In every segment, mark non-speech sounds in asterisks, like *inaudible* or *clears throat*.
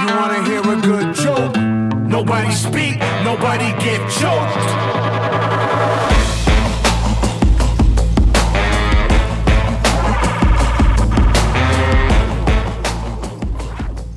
You wanna hear a good joke? Nobody speak, nobody get choked.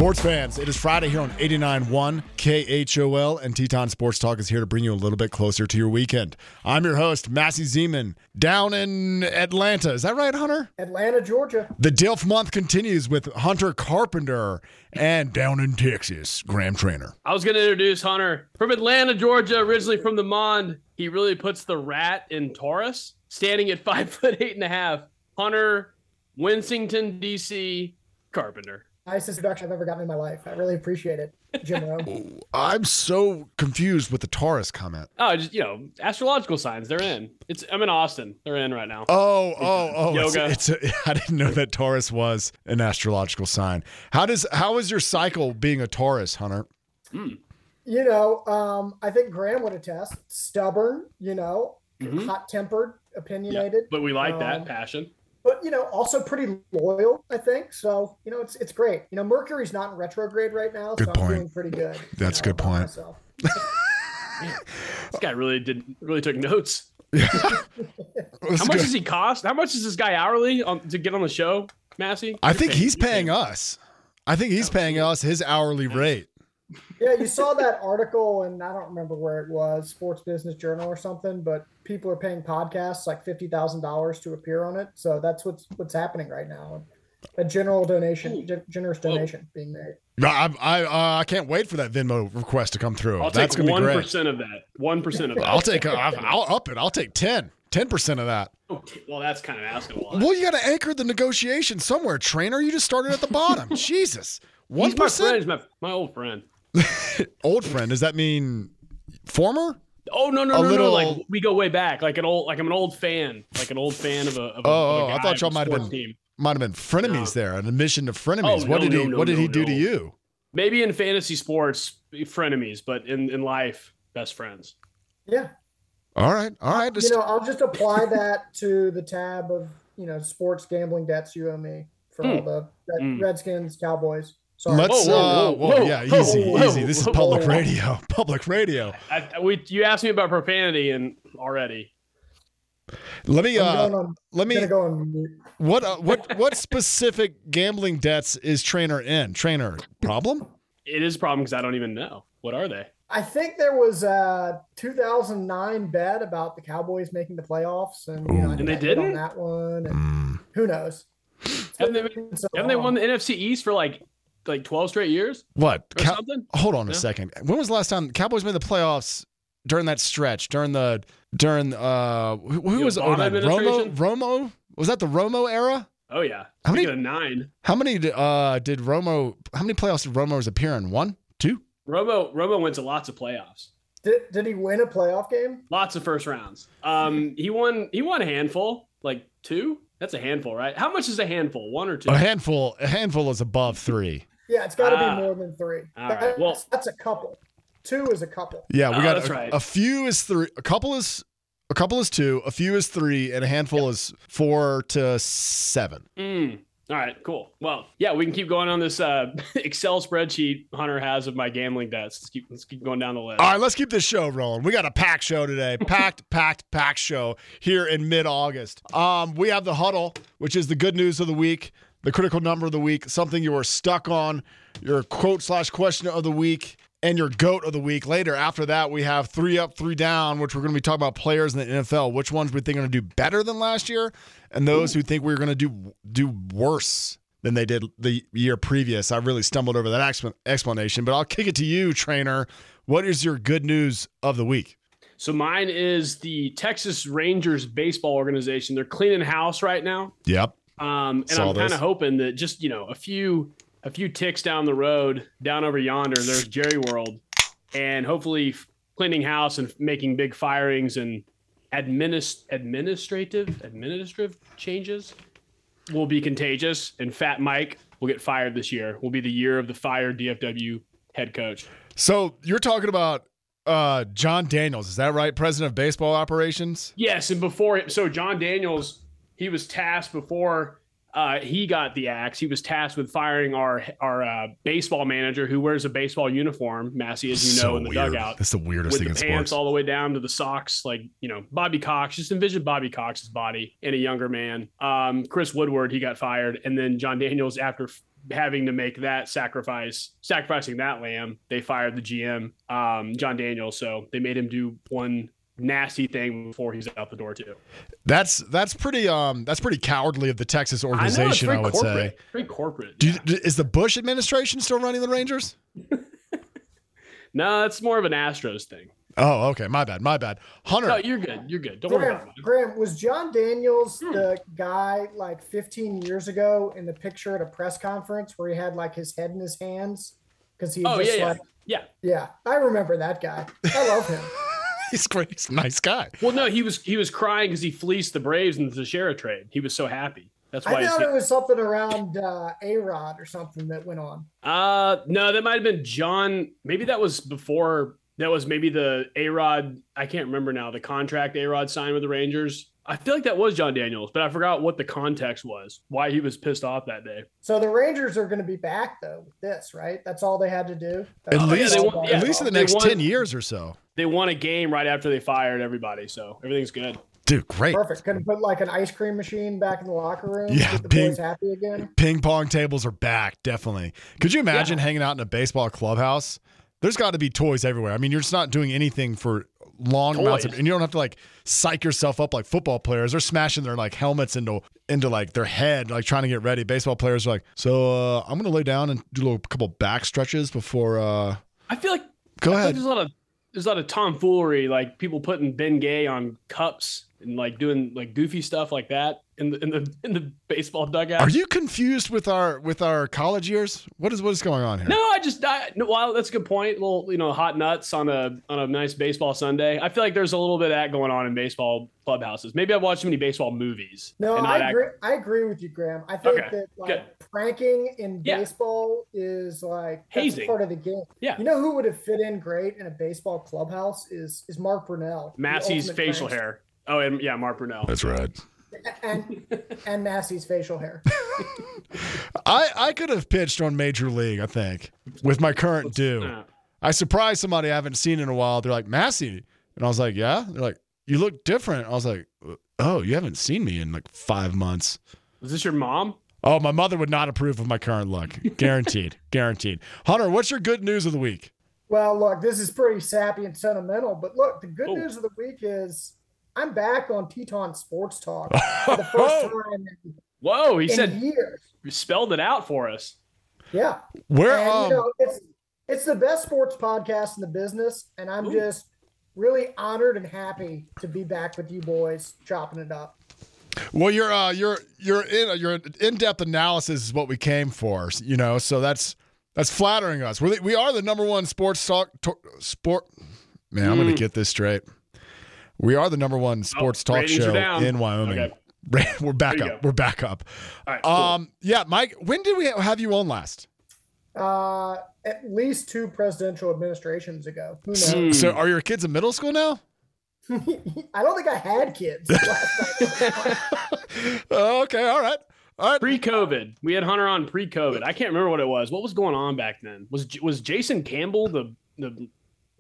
Sports fans, it is Friday here on 89.1 KHOL, and Teton Sports Talk is here to bring you a little bit closer to your weekend. I'm your host, Massey Zeman, down in Atlanta. Is that right, Hunter? Atlanta, Georgia. The DILF month continues with Hunter Carpenter, and down in Texas, Graham Trainer. I was going to introduce Hunter from Atlanta, Georgia, originally from the Mond. He really puts the rat in Taurus, standing at *laughs* five foot eight and a half. Hunter, Winsington, DC, Carpenter. Nicest introduction I've ever gotten in my life. I really appreciate it, Jim Rome. *laughs* I'm so confused with the Taurus comment. Oh, just you know, astrological signs. They're in. It's. I'm in Austin. They're in right now. Oh, oh, oh! Yoga. It's, it's a, *laughs* I didn't know that Taurus was an astrological sign. How does how is your cycle being a Taurus, Hunter? you know, um, I think Graham would attest. Stubborn, you know, Mhm. hot tempered, opinionated. But we like that Um, passion. But you know, also pretty loyal, I think. So, you know, it's it's great. You know, Mercury's not in retrograde right now, Good so point. I'm feeling pretty good. you That's a good point. *laughs* This guy really did. Really took notes. Let's *laughs* How much go. does he cost? How much is this guy hourly on, to get on the show, Massey? I think paying- he's you're paying us. I think he's oh, paying us his hourly rate. Yeah, you saw that article, and I don't remember where it was, Sports Business Journal or something. But people are paying podcasts like fifty thousand dollars to appear on it. So that's what's what's happening right now. A general donation, gen- generous donation being made. I I, uh, I can't wait for that Venmo request to come through. I'll That's take gonna be one great. percent of that. One percent of that. I'll take. I'll, I'll up it. I'll take 10 percent of that. Okay, well, that's kind of asking a lot. Well, you got to anchor the negotiation somewhere, trainer. You just started at the bottom. *laughs* Jesus, one He's my friend. He's my, my old friend. *laughs* Old friend. Does that mean former? Oh no no A no little- no! Like we go way back. Like an old like I'm an old fan. Like an old fan of a. Of a Oh, of a oh, I thought y'all might have been- Team. Might have been frenemies No. there. An admission to frenemies. Oh, what no, did he? no, no, what did he no, do to you? Maybe in fantasy sports, frenemies, but in in life, best friends. Yeah, All right. All right. you know, I'll just apply that *laughs* to the tab of you know sports gambling debts you owe me for all Hmm. the Red, Hmm. Redskins, Cowboys. Sorry. let's. Whoa, whoa, uh, whoa, whoa, whoa, yeah, whoa, easy, whoa, easy. This is whoa, public whoa. radio. *laughs* Public radio. I, I- we you asked me about profanity and already. Let me. I'm Uh, going on, let me. go on. What uh, what what specific gambling debts is trainer in? Trainer problem? It is a problem because I don't even know what are they. I think there was a 2009 bet about the Cowboys making the playoffs, and you know, And they think I hit on didn't? that one. And Mm. who knows? Haven't they, been so haven't they won the NFC East for like like 12 straight years What? or Cow- something? Hold on a second. When was the last time Cowboys made the playoffs during that stretch? During the during uh who, who The was Obama 09? Romo? administration? Romo? Was that the Romo era? Oh yeah. How many- Speaking of nine, How many did, uh did Romo how many playoffs did Romo's appear in? One? Two? Romo Romo went to lots of playoffs. Did, did he win a playoff game? Lots of first rounds. Um, he won. He won a handful, like two. That's a handful, right? How much is a handful? One or two? A handful a handful is above three. Yeah, it's got to Ah. be more than three. All That's, right, well- that's a couple. Two is a couple. Yeah, we Oh, got that's a, right. a few is three a couple is a couple is two, a few is three, and a handful is four to seven. Mm. All right, cool. Well, yeah, we can keep going on this uh, *laughs* Excel spreadsheet Hunter has of my gambling debts. Let's keep let's keep going down the list. All right, let's keep this show rolling. We got a packed show today. *laughs* Packed, packed, packed show here in mid-August. Um, we have the huddle, which is the good news of the week, the critical number of the week, something you are stuck on, your quote slash question of the week, and your goat of the week. Later, after that, we have three up, three down, which we're going to be talking about players in the NFL. Which ones we think are going to do better than last year, and those who think we're going to do do worse than they did the year previous. I really stumbled over that explanation, but I'll kick it to you, trainer. What is your good news of the week? So mine is the Texas Rangers baseball organization. They're cleaning house right now. Yep. Um, and Saw I'm kind of hoping that just you know a few a few ticks down the road, down over yonder, there's Jerry World, and hopefully cleaning house and making big firings and administ- administrative administrative changes will be contagious. And Fat Mike will get fired this year. Will be the year of the fired DFW head coach. So you're talking about uh, Jon Daniels, is that right? President of baseball operations? Yes, and before so Jon Daniels, he was tasked before uh, he got the axe. He was tasked with firing our our uh, baseball manager, who wears a baseball uniform, Massey, as you know, so in the weird. dugout, That's the weirdest with thing the in pants sports. all the way down to the socks, like you know, Bobby Cox. Just envision Bobby Cox's body in a younger man. Um, Chris Woodward, he got fired, and then Jon Daniels, after having to make that sacrifice, sacrificing that lamb, they fired the GM, um, Jon Daniels. So they made him do one nasty thing before he's out the door too. That's that's pretty um that's pretty cowardly of the Texas I know, organization, I, would corporate. say. Very corporate. Do you, d- is the Bush administration still running the Rangers? *laughs* No, that's more of an Astros thing. Oh, okay. My bad. My bad. Hunter. No, you're good. You're good. Don't worry Graham, about it. Graham, was Jon Daniels Hmm. the guy like 15 years ago in the picture at a press conference where he had like his head in his hands? Because he Oh just yeah, yeah, like, yeah. yeah, I remember that guy. I love him. *laughs* He's great. He's a nice guy. Well, no, he was he was crying because he fleeced the Braves in the Teixeira trade. He was so happy. That's why. I he's thought it was something around uh, A Rod or something that went on. Uh no, that might have been John. Maybe that was before. That was maybe the A Rod. I can't remember now. The contract A Rod signed with the Rangers. I feel like that was Jon Daniels, but I forgot what the context was. Why he was pissed off that day. So the Rangers are going to be back though with this, right? That's all they had to do. At least, all won- they at least in the next won- ten years or so. They won a game right after they fired everybody, so everything's good. Dude, great. Perfect. Couldn't put like an ice cream machine back in the locker room. Yeah, get the big- boys happy again. Ping pong tables are back, definitely. Could you imagine hanging out in a baseball clubhouse? There's got to be toys everywhere. I mean, you're just not doing anything for long amounts of, Toys. and you don't have to like psych yourself up like football players. They're smashing their like helmets into into like their head, like trying to get ready. Baseball players are like, so uh, I'm gonna lay down and do a little couple back stretches before. uh I feel like Go I feel like ahead. There's a lot of there's a lot of tomfoolery, like people putting Ben Gay on cups and like doing like goofy stuff like that in the in the *laughs* in the baseball dugout. Are you confused with our with our college years? What is what is going on here? No, I just I, no, well, that's a good point. little you know hot nuts on a on a nice baseball Sunday. I feel like there's a little bit of that going on in baseball clubhouses. Maybe I've watched too many baseball movies. No, and I not act- agree. I agree with you, Graham. I think Okay, that like good. pranking in Yeah. baseball is like that's Hazing. part of the game. Yeah. You know who would have fit in great in a baseball clubhouse is is Mark Brunell. the Massey's facial prankster. hair. Oh, and yeah, Mark Brunell. That's right. and and Massey's facial hair. *laughs* I I could have pitched on Major League. I think with my current due. Uh, I surprised somebody I haven't seen in a while. They're like Massey, and I was like, yeah. They're like, you look different. I was like, oh, you haven't seen me in like five months. was this your mom? Oh, my mother would not approve of my current look. Guaranteed. *laughs* Guaranteed. Hunter, what's your good news of the week? Well, look, this is pretty sappy and sentimental, but look, the good Oh. news of the week is I'm back on Teton Sports Talk *laughs* for the first time in, Whoa, he in said years. he spelled it out for us. Yeah. Where and um you know, it's it's the best sports podcast in the business, and I'm Ooh. just really honored and happy to be back with you boys chopping it up. well your uh your your in your in-depth analysis is what we came for, you know. So that's that's flattering us. We we are the number one sports talk to, sport Man, I'm going Mm. to get this straight. We are the number one sports talk show in Wyoming. Okay. We're back up. go. We're back up. All right. Cool. Um, yeah, Mike. When did we have you on last? Uh, at least two presidential administrations ago. Who knows? Hmm. So, are your kids in middle school now? *laughs* I don't think I had kids. last *laughs* time. *laughs* Oh, okay, all right, all right. pre-COVID, we had Hunter on pre-COVID. I can't remember what it was. What was going on back then? Was was Jason Campbell the the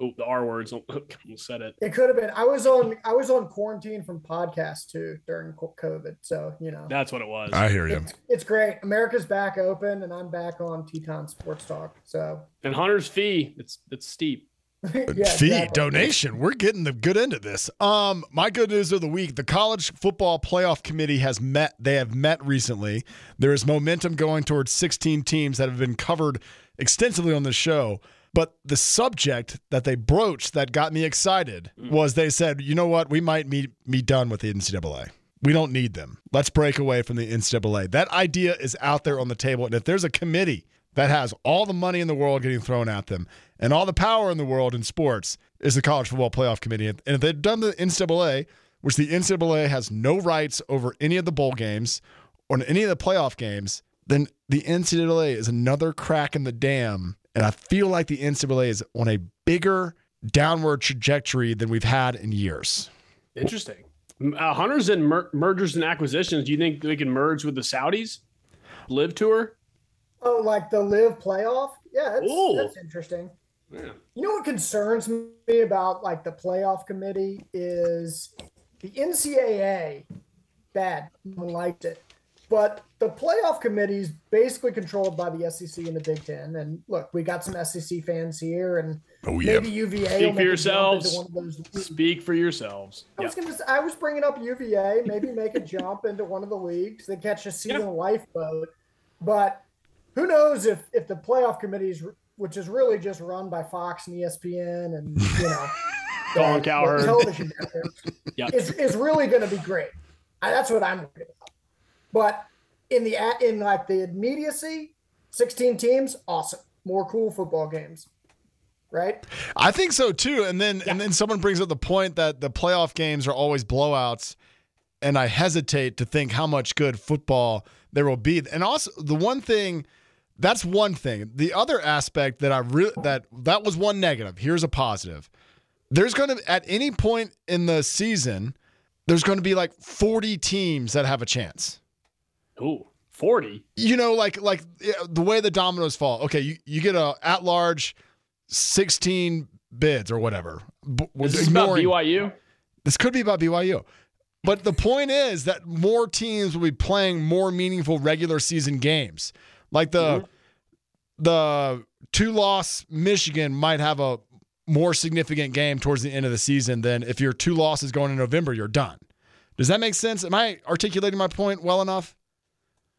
oh, the R words? *laughs* I said it. it could have been. I was on. I was on quarantine from podcast too during COVID. So you know, That's what it was. I hear you. it's, it's great. America's back open, and I'm back on Teton Sports Talk. So And Hunter's fee, it's it's steep. *laughs* yeah, Fee exactly. donation. We're getting the good end of this. Um, my good news of the week: the college football playoff committee has met. They have met recently. There is momentum going towards 16 teams that have been covered extensively on the show. But the subject that they broached that got me excited mm. was they said, you know what, we might be, be done with the NCAA. We don't need them. Let's break away from the NCAA. That idea is out there on the table. And if there's a committee that has all the money in the world getting thrown at them and all the power in the world in sports, is the College Football Playoff Committee. And if they've done the NCAA, which the NCAA has no rights over any of the bowl games or any of the playoff games, then the NCAA is another crack in the dam. And I feel like the NCAA is on a bigger downward trajectory than we've had in years. Interesting. Uh, Hunter's and mer- mergers and acquisitions. Do you think they can merge with the Saudis? live tour. Oh, like the live playoff? Yeah, that's, that's interesting. Yeah. You know what concerns me about like the playoff committee is the NCAA. Bad, no one liked it, but the playoff committee is basically controlled by the SEC and the Big Ten. And look, we got some SEC fans here, and Oh yeah. maybe UVA. Speak will for make a yourselves. one of those Speak for yourselves. I Yeah. was gonna. I was bringing up UVA. Maybe make a *laughs* jump into one of the leagues. They catch a season lifeboat, but who knows if if the playoff committees, which is really just run by Fox and ESPN and you know, *laughs* Colin the- the Cowherd. television networks, Yep. is is really going to be great. I, that's what I'm worried about. But in the in like the immediacy, 16 teams, awesome. More cool football games, right? I think so too. And then and then someone brings up the point that the playoff games are always blowouts, and I hesitate to think how much good football there will be. And also the one thing that's one thing. The other aspect that I really that that was one negative. Here's a positive. There's going to at any point in the season, there's going to be like 40 teams that have a chance. Ooh, 40. You know, like like the way the dominoes fall. Okay, you, you get a at large 16 bids or whatever. B- Is this about BYU? this could be about BYU. But the point is that more teams will be playing more meaningful regular season games. Like the mm-hmm. the two loss Michigan might have a more significant game towards the end of the season than if your two losses going in November, you're done. Does that make sense? Am I articulating my point well enough?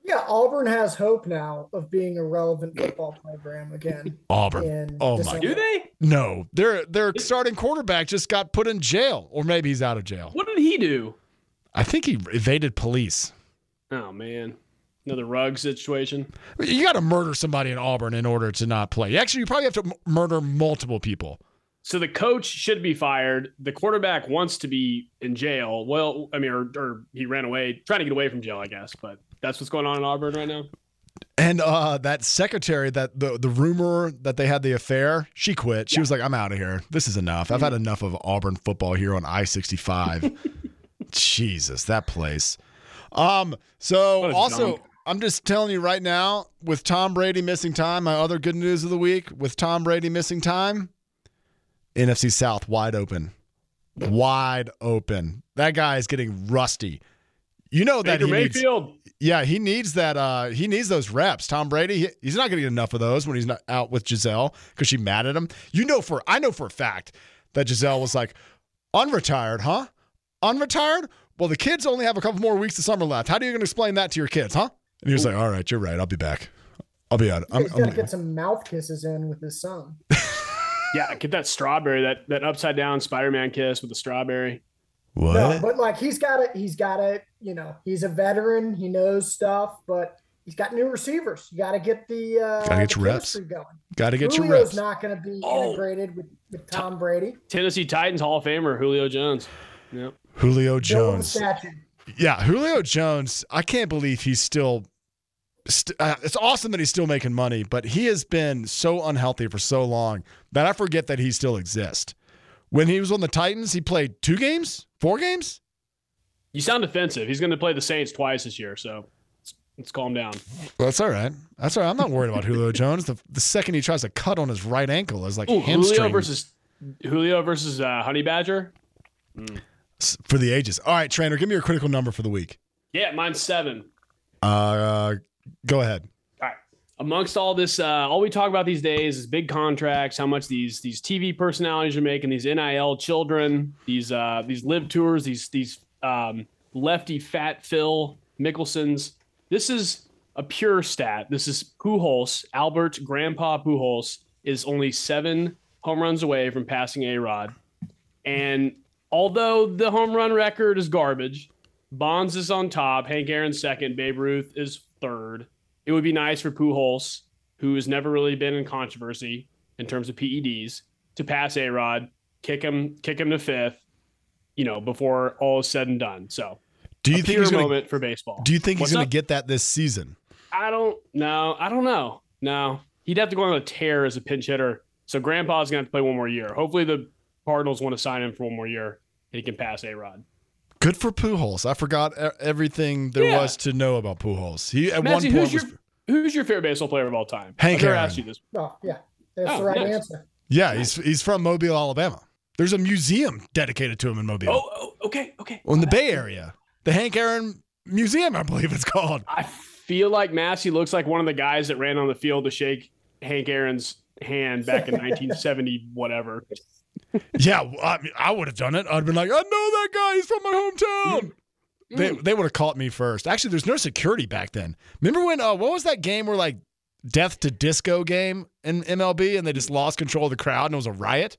Yeah, Auburn has hope now of being a relevant football program again. Auburn. In Oh my December. Do they? No, their their starting quarterback just got put in jail, or maybe he's out of jail. What did he do? I think he evaded police. Oh man, another rug situation. You got to murder somebody in Auburn in order to not play. Actually, you probably have to m- murder multiple people. So the coach should be fired. The quarterback wants to be in jail. Well, I mean, or, or he ran away, trying to get away from jail, I guess. But that's what's going on in Auburn right now. And uh, that secretary, that the the rumor that they had the affair, she quit. She was like, "I'm out of here. This is enough. I've had enough of Auburn football here on I 65." *laughs* Jesus, that place. Um. So also, dunk. I'm just telling you right now, with Tom Brady missing time, my other good news of the week, with Tom Brady missing time, NFC South wide open, wide open. That guy is getting rusty. You know that Baker he needs. Yeah, he needs that. Uh, he needs those reps. Tom Brady, he- he's not going to get enough of those when he's not out with Gisele because she mad at him. You know for I know for a fact that Gisele was like, unretired, huh? Unretired? Well, the kids only have a couple more weeks of summer left. How are you going to explain that to your kids, huh? And he was like, all right, you're right. I'll be back. I'll be out. I'm, He's got to get some mouth kisses in with his son. *laughs* Yeah, get that strawberry, that that upside down Spider-Man kiss with the strawberry. What? No, but like he's got to, he's got to, you know, he's a veteran. He knows stuff, but he's got new receivers. You got to get the uh, Gotta get your reps. going. Got to get your Julio's reps. not going to be Oh. integrated with, with Tom Brady. Tennessee Titans Hall of Famer Julio Jones. Yep. Julio Built with a Jones. Yeah, Julio Jones. I can't believe he's still. St- uh, it's awesome that he's still making money, but he has been so unhealthy for so long that I forget that he still exists. When he was on the Titans, he played two games, four games. You sound defensive. He's going to play the Saints twice this year, so let's, let's calm down. Well, that's all right. That's all right. I'm not worried about Julio *laughs* Jones. The, the second he tries to cut on his right ankle is like Ooh, hamstring Julio versus Julio versus uh, Honey Badger. s- for the ages. All right, trainer, give me your critical number for the week. Yeah, mine's seven. Uh, go ahead. Amongst all this, uh, all we talk about these days is big contracts, how much these these TV personalities are making, these NIL children, these uh, these live tours, these these um, lefty fat Phil Mickelsons. This is a pure stat. This is Pujols, Albert Grandpa Pujols, is only seven home runs away from passing A Rod, and although the home run record is garbage, Bonds is on top, Hank Aaron second, Babe Ruth is third. It would be nice for Pujols, who has never really been in controversy in terms of PEDs, to pass A Rod, kick him, kick him to fifth, you know, before all is said and done. So, Do you a think he's gonna? moment for baseball. Do you think he's going to get that this season? I don't know. I don't know. No, he'd have to go on a tear as a pinch hitter. So Grandpa's gonna have to play one more year. Hopefully, the Cardinals want to sign him for one more year and he can pass A Rod. Good for Pujols. I forgot everything there Yeah. was to know about Pujols. He at Matthew, one point who's was your who's your favorite baseball player of all time? Hank I've never Aaron. asked you this. Oh, yeah. That's Oh, the right nice. answer. yeah, he's he's from Mobile, Alabama. There's a museum dedicated to him in Mobile. Oh, oh okay, okay. Well, in the Bay Area. The Hank Aaron Museum, I believe it's called. I feel like Massey looks like one of the guys that ran on the field to shake Hank Aaron's hand back in *laughs* 1970, whatever. Yeah, I, mean, I would have done it. I'd been like, I know that guy. He's from my hometown. They, they would have caught me first. Actually, there's no security back then. Remember when, uh, what was that game where like death to disco game in MLB and they just lost control of the crowd and it was a riot?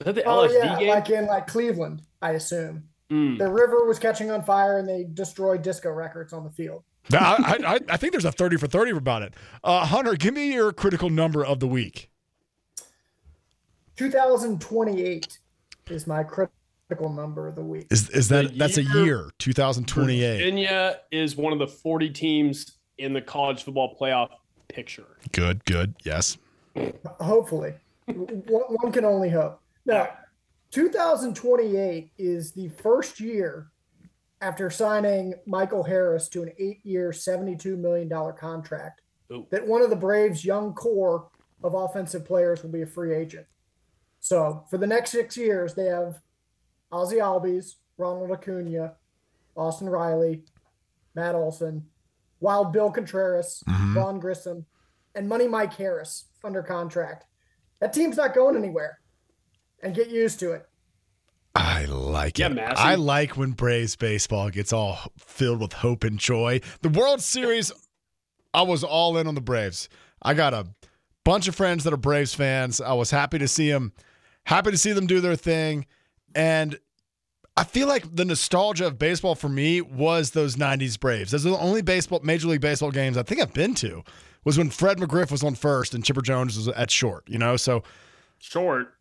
Is that the Oh, LSD yeah. game? Like in like Cleveland, I assume. Mm. The river was catching on fire and they destroyed disco records on the field. I, I, I- I think there's a 30 for 30 about it. Uh, Hunter, give me your critical number of the week. 2028 is my critical number of the week. Is is that The that's a year- year, 2028. Virginia is one of the 40 teams in the college football playoff picture. Good, good. Yes. Hopefully, one, one can only hope. Now, 2028 is the first year after signing Michael Harris to an eight-year, $72 million contract Ooh. that one of the Braves' young core of offensive players will be a free agent. So for the next six years, they have Ozzie Albies, Ronald Acuna, Austin Riley, Matt Olson, Wild Bill Contreras, mm-hmm. Vaughn Grissom, and Money Mike Harris under contract. That team's not going anywhere. And get used to it. I like Yeah, it. Massey. I like when Braves baseball gets all filled with hope and joy. The World Series, I was all in on the Braves. I got a bunch of friends that are Braves fans. I was happy to see them, happy to see them do their thing, and I feel like the nostalgia of baseball for me was those '90s Braves. Those are the only baseball, Major League Baseball games I think I've been to. Was when Fred McGriff was on first and Chipper Jones was at short. You know, so Short.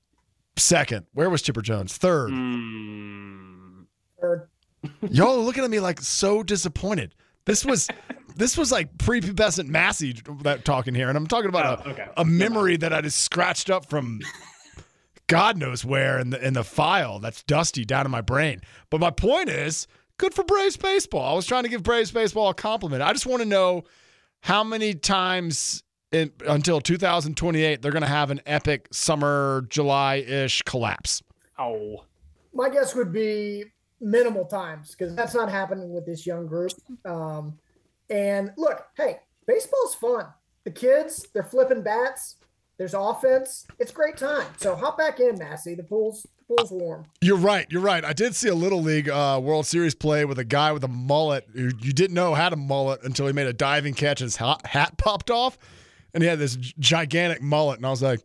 second. Where was Chipper Jones? Third. Mm. Or Y'all are looking at me like so disappointed. This was *laughs* this was like prepubescent Massey that talking here, and I'm talking about Oh, a, okay. a memory that I just scratched up from God knows where in the in the file that's dusty down in my brain. But my point is, good for Braves baseball. I was trying to give Braves baseball a compliment. I just want to know how many times in, until 2028 they're going to have an epic summer July ish collapse. Oh. my guess would be minimal times because that's not happening with this young group. Um, and look, hey, baseball's fun. The kids, they're flipping bats. There's offense. It's great time. So hop back in, Massey. The pool's the pool's warm. You're right. You're right. I did see a little league uh, World Series play with a guy with a mullet who you didn't know had a mullet until he made a diving catch and his hat, hat popped off, and he had this gigantic mullet. And I was like,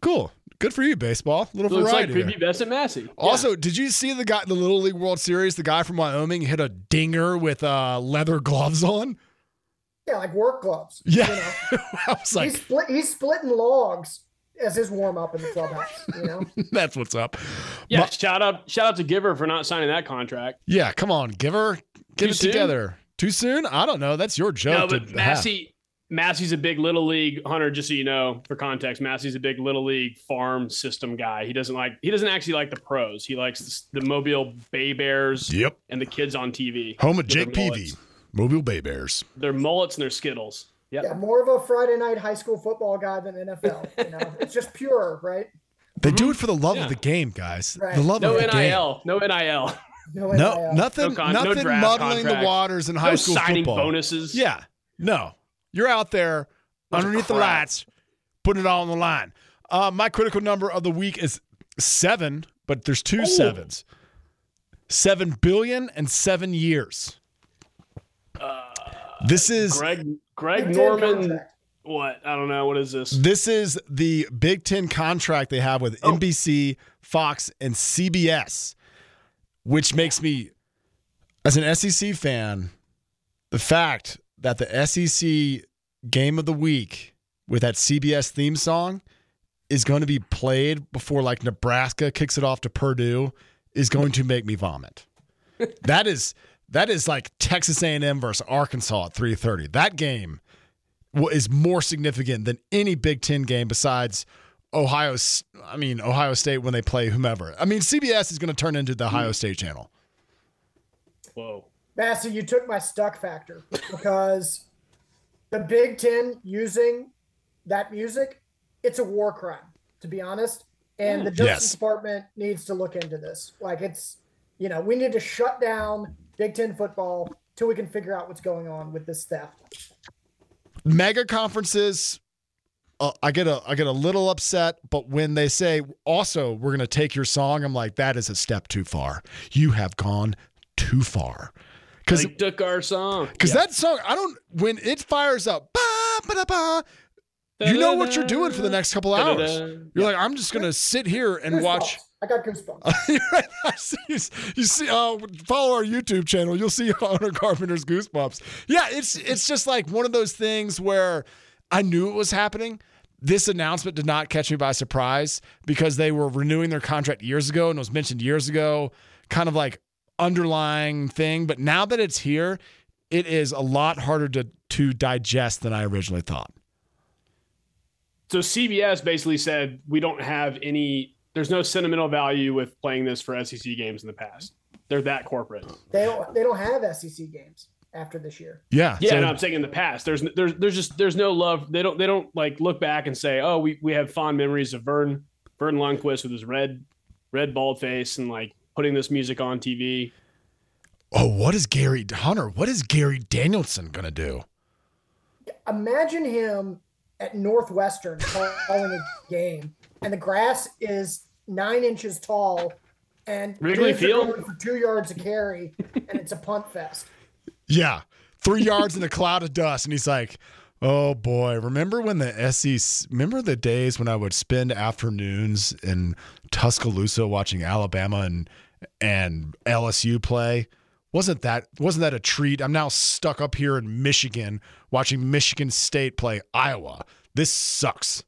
"Cool, good for you, baseball. A little Looks like variety." there. prepubescent Massey. Also, did you see the guy, the Little League World Series? The guy from Wyoming hit a dinger with uh, leather gloves on. Yeah, like work gloves. Yeah, You know, *laughs* I was he's like, split. He's splitting logs as his warm up in the clubhouse. You know, *laughs* "That's what's up." Yeah. Ma- shout out shout out to Giver for not signing that contract. Yeah, come on, Giver, get Too it soon? together. Too soon? I don't know. That's your joke. No, to but have. Massey Massey's a big little league hunter, just so you know, for context. Massey's a big little league farm system guy. He doesn't like he doesn't actually like the pros. He likes the, the Mobile Bay Bears Yep. and the kids on TV. Home of with Jake Peavy, mullets. Mobile Bay Bears. Their mullets and their skittles. Yep. yeah, more of a Friday night high school football guy than NFL. You know, it's just pure, right? They do it for the love Yeah. of the game, guys. Right. The love No of the game. NIL. No NIL. No, No, NIL. nothing, No con- nothing draft muddling the waters in high no school signing football. bonuses. Yeah, no, you're out there Bunch underneath the crap. lights, putting it all on the line. Uh, my critical number of the week is seven, but there's two sevens. Seven billion and seven years. This is Greg Greg Norman. What? I don't know. What is this? This is the Big Ten contract they have with Oh. NBC, Fox, and CBS, which makes me, as an SEC fan, the fact that the SEC game of the week with that CBS theme song is going to be played before like Nebraska kicks it off to Purdue is going to make me vomit. *laughs* that is that is like Texas A&M versus Arkansas at 3:30. That game is more significant than any Big Ten game besides Ohio. S- I mean Ohio State when they play whomever. I mean CBS is going to turn into the Ohio mm-hmm. State channel. Whoa. Massey, you took my stuck factor because the Big Ten using that music, it's a war crime, to be honest. And mm. the Justice Yes. Department needs to look into this. Like it's, you know, we need to shut down Big Ten football till we can figure out what's going on with this theft. Mega conferences. Uh, I get a I get a little upset, but when they say also we're gonna take your song, I'm like that is a step too far. You have gone too far. Because They took our song. because that song I don't when it fires up, ba, ba, da, ba, you know what you're doing for the next couple hours. You're like I'm just gonna sit here and watch. I got goosebumps. *laughs* *laughs* you you see, uh, follow our YouTube channel. You'll see *laughs* Hunter Carpenter's goosebumps. Yeah, it's it's just like one of those things where I knew it was happening. This announcement did not catch me by surprise because they were renewing their contract years ago and it was mentioned years ago, kind of like underlying thing. But now that it's here, it is a lot harder to to digest than I originally thought. So CBS basically said we don't have any. There's no sentimental value with playing this for SEC games in the past. They're that corporate. They don't they don't have SEC games after this year. Yeah, Yeah, so- no, I'm saying in the past. There's there's there's just there's no love. They don't they don't like look back and say, oh, we we have fond memories of Verne Verne Lundquist with his red red bald face and like putting this music on TV. oh, what is Gary Hunter? What is Gary Danielson gonna do? Imagine him at Northwestern calling a game, and the grass is nine inches tall, and Wrigley Field? for two yards a carry, and it's a punt fest. Yeah. Three yards in a cloud of dust. And he's like, oh boy, remember when the SEC, remember the days when I would spend afternoons in Tuscaloosa watching Alabama and, and LSU play? Wasn't that wasn't that a treat? I'm now stuck up here in Michigan watching Michigan State play Iowa. This sucks.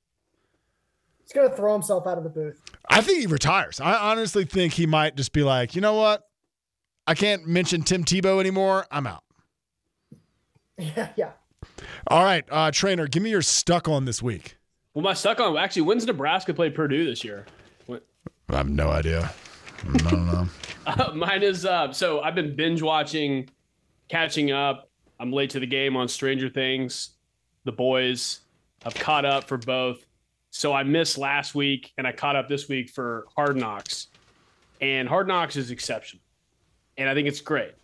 He's gonna throw himself out of the booth. I think he retires. I honestly think he might just be like, you know what? I can't mention Tim Tebow anymore. I'm out. Yeah, *laughs* yeah. All right, uh, trainer, give me your stuck on this week. Well, my stuck on actually when's Nebraska play Purdue this year? What- I have no idea. I don't know. *laughs* Uh, mine is uh, so I've been binge watching, catching up. I'm late to the game on Stranger Things, The Boys. I've caught up for both. So I missed last week and I caught up this week for Hard Knocks. And Hard Knocks is exceptional. And I think it's great.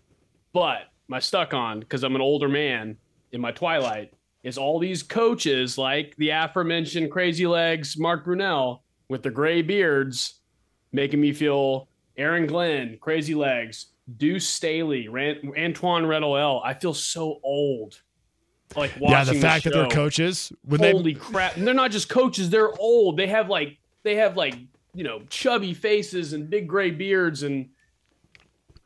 But my stuck on, because I'm an older man in my twilight, is all these coaches like the aforementioned Crazy Legs, Mark Brunell, with their gray beards, making me feel Aaron Glenn, Crazy Legs, Deuce Staley, Ran- Antwaan Randle El. I feel so old. Like watching yeah, the fact that they're coaches when they Holy crap! And they're not just coaches; they're old. They have like they have like you know chubby faces and big gray beards and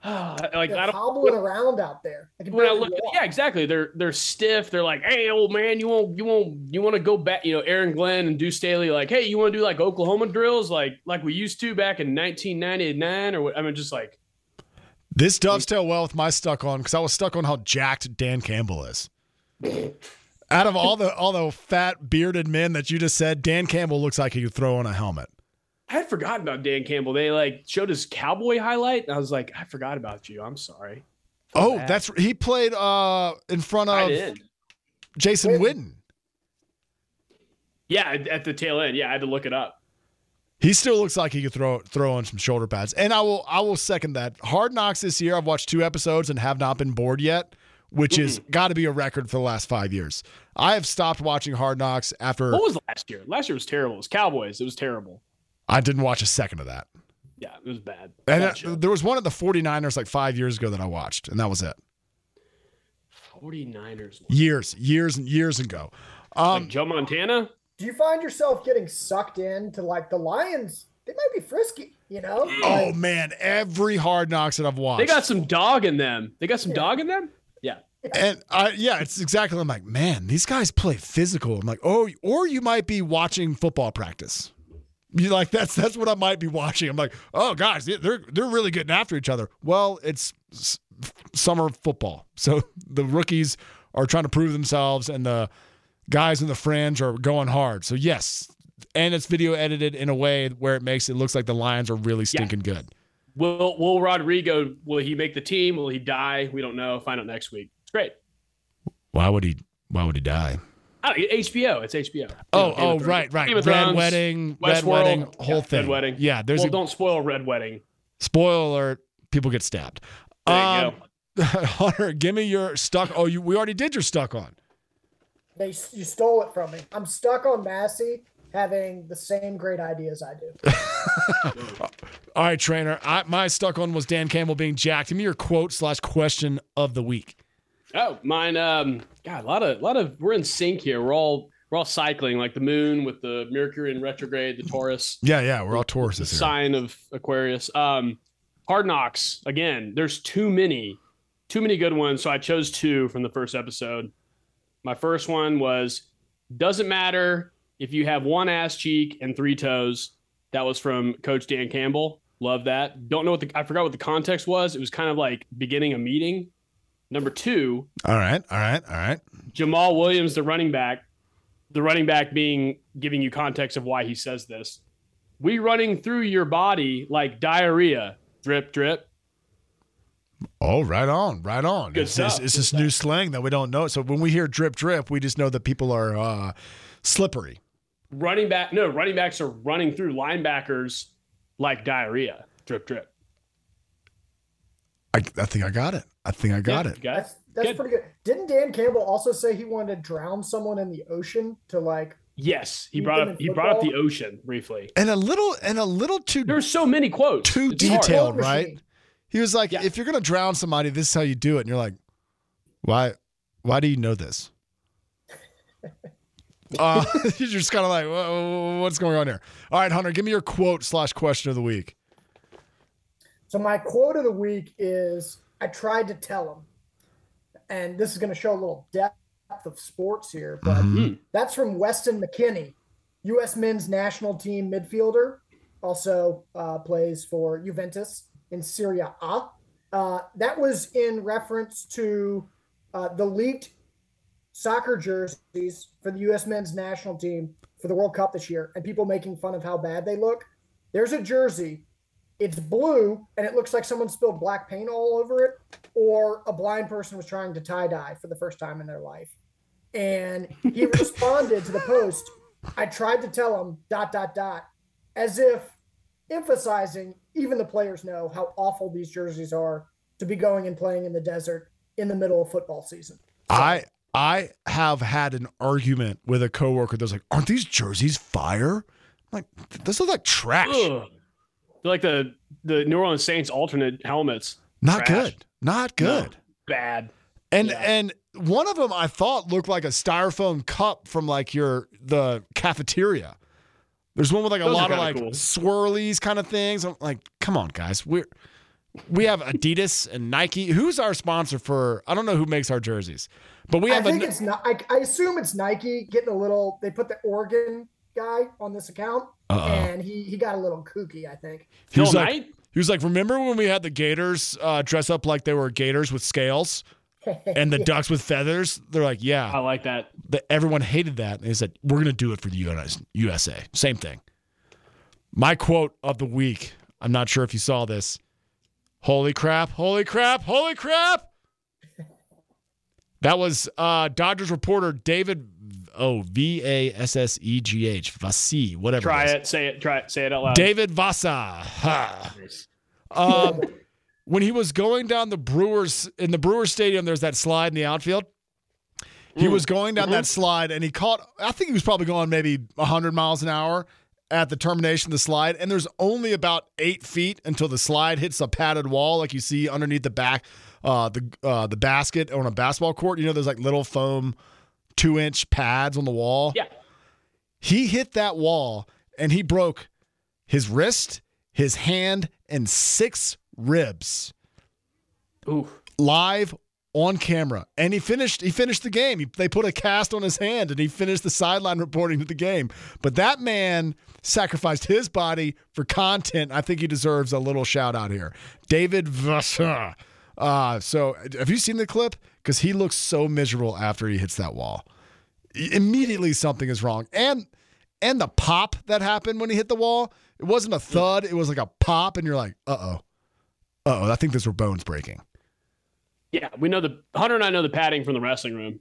*sighs* like They're I don't. hobbling around out there. They When I look, yeah, exactly. They're they're stiff. They're like, hey, old man, you won't you won't you want to go back? You know, Aaron Glenn and Deuce Staley, like, hey, you want to do like Oklahoma drills, like like we used to back in 1999 or what? I mean, just like this dovetail well with my stuck on because I was stuck on how jacked Dan Campbell is. Out of all the all the fat bearded men that you just said, Dan Campbell looks like he could throw on a helmet. I had forgotten about Dan Campbell. They like showed his cowboy highlight, and I was like, I forgot about you. I'm sorry. Oh, bad. that's he played uh in front of. Jason Witten. Witten. Yeah, at- at the tail end. Yeah, I had to look it up. He still looks like he could throw throw on some shoulder pads. And I will I will second that. Hard Knocks this year, I've watched two episodes and have not been bored yet, which is got to be a record for the last five years. I have stopped watching Hard Knocks after What was last year? Last year was terrible. It was Cowboys. It was terrible. I didn't watch a second of that. Yeah, it was bad. And there was one of the 49ers like five years ago that I watched, and that was it. 49ers. Years, years, and years ago. Um, like Joe Montana? Do you find yourself getting sucked in to like the Lions? They might be frisky, you know? oh Like, man, every Hard Knocks that I've watched. They got some dog in them. They got some Yeah. dog in them? Yeah. And I, yeah, it's exactly. I'm like, man, these guys play physical. I'm like, oh, or you might be watching football practice. You like that's that's what I might be watching. I'm like, oh, guys, they're they're really getting after each other. Well, it's s- summer football, so *laughs* the rookies are trying to prove themselves, and the guys in the fringe are going hard. So yes, and it's video edited in a way where it makes it looks like the Lions are really stinking good. Will Will Rodrigo will he make the team? Will he die? We don't know. Find out next week. It's great. Why would he? Why would he die? Oh, HBO. It's HBO. Oh, Game oh, right, right. Red Thrones, wedding, red Westworld. wedding, whole Yeah, thing. Red wedding. Yeah, there's well, a don't spoil Red Wedding. spoiler alert. People get stabbed. There you Um, *laughs* Hunter, give me your stuck. Oh, you. We already did your stuck on. They you stole it from me. I'm stuck on Massey having the same great ideas I do. *laughs* All right, trainer. I, my stuck on was Dan Campbell being jacked. Give me your quote slash question of the week. Oh, mine. Um, God, a lot of, a lot of. We're in sync here. We're all, we're all cycling like the moon with the Mercury in retrograde, the Taurus, Yeah, yeah. We're all the Tauruses here. sign of Aquarius. Um, Hard Knocks. Again, there's too many, too many good ones. So I chose two from the first episode. My first one was doesn't matter if you have one ass cheek and three toes. That was from Coach Dan Campbell. Love that. Don't know what the I forgot what the context was. It was kind of like beginning a meeting. Number two, All right, all right, all right. Jamaal Williams, the running back, the running back being giving you context of why he says this. We running through your body like diarrhea. Drip, drip. Oh, right on, right on. Good it's this, stuff, it's good this new slang that we don't know. So when we hear drip, drip, we just know that people are uh, slippery. Running back, no, running backs are running through linebackers like diarrhea. Drip, drip. I, I think I got it. I think I got Yeah, it. you got? That's that's Good. pretty good. Didn't Dan Campbell also say he wanted to drown someone in the ocean to like? Yes, he brought up in he brought up the ocean briefly. And a little, and a little too There's so many quotes. too It's detailed, Quote right? Machine. He was like, Yeah. if you're gonna drown somebody, this is how you do it. And you're like, why? Why do you know this? *laughs* uh, *laughs* you're just kind of like, what's going on here? All right, Hunter, give me your quote slash question of the week. So my quote of the week is I tried to tell him. And this is going to show a little depth of sports here, but Mhm. that's from Weston McKennie, U.S. men's national team midfielder, also uh, plays for Juventus in Serie A. Uh, that was in reference to uh, the leaked soccer jerseys for the U.S. men's national team for the World Cup this year, and people making fun of how bad they look. There's a jersey it's blue and it looks like someone spilled black paint all over it or a blind person was trying to tie dye for the first time in their life and he *laughs* responded to the post i tried to tell him dot dot dot as if emphasizing even the players know how awful these jerseys are to be going and playing in the desert in the middle of football season I I have had an argument with a coworker that's like, aren't these jerseys fire? I'm like, this looks like trash. Ugh. They're like the the New Orleans Saints alternate helmets. Not trash. good. Not good. Bad. And Yeah. and one of them I thought looked like a styrofoam cup from like your the cafeteria. There's one with like a Those lot of like cool. swirlies kind of things. I'm like, come on, guys. We're we have Adidas and Nike. Who's our sponsor for? I don't know who makes our jerseys, but we have. i think a, it's not I, I assume it's nike getting a little they put the oregon guy on this account Uh-oh. and he he got a little kooky i think He was like, he was like, remember when we had the Gators uh, dress up like they were Gators with scales *laughs* and the ducks with feathers? They're like, yeah. I like that. that everyone hated that. And he said, we're going to do it for the US USA. Same thing. My quote of the week. I'm not sure if you saw this. Holy crap! Holy crap! Holy crap! That was uh, Dodgers reporter David. Oh, V A S S E G H Vasi, whatever. Try is. it. Say it. Try it. Say it out loud. David Vassegh. Ha. Um, when he was going down the Brewers in the Brewers Stadium, there's that slide in the outfield. He Mm. was going down that slide and he caught. I think he was probably going maybe 100 miles an hour at the termination of the slide. And there's only about eight feet until the slide hits a padded wall, like you see underneath the back, uh, the uh, the basket on a basketball court. You know, there's like little foam two inch pads on the wall. Yeah. He hit that wall and he broke his wrist, his hand, and six ribs Ooh. live on camera. And he finished he finished the game. He, they put a cast on his hand and he finished the sideline reporting to the game. But that man sacrificed his body for content. I think he deserves a little shout out here. David Vassegh. Uh, so have you seen the clip? Because he looks so miserable after he hits that wall. Immediately something is wrong. And and the pop that happened when he hit the wall, it wasn't a thud, it was like a pop, and you're like, uh oh. Oh, I think those were bones breaking. Yeah, we know the Hunter and I know the padding from the wrestling room.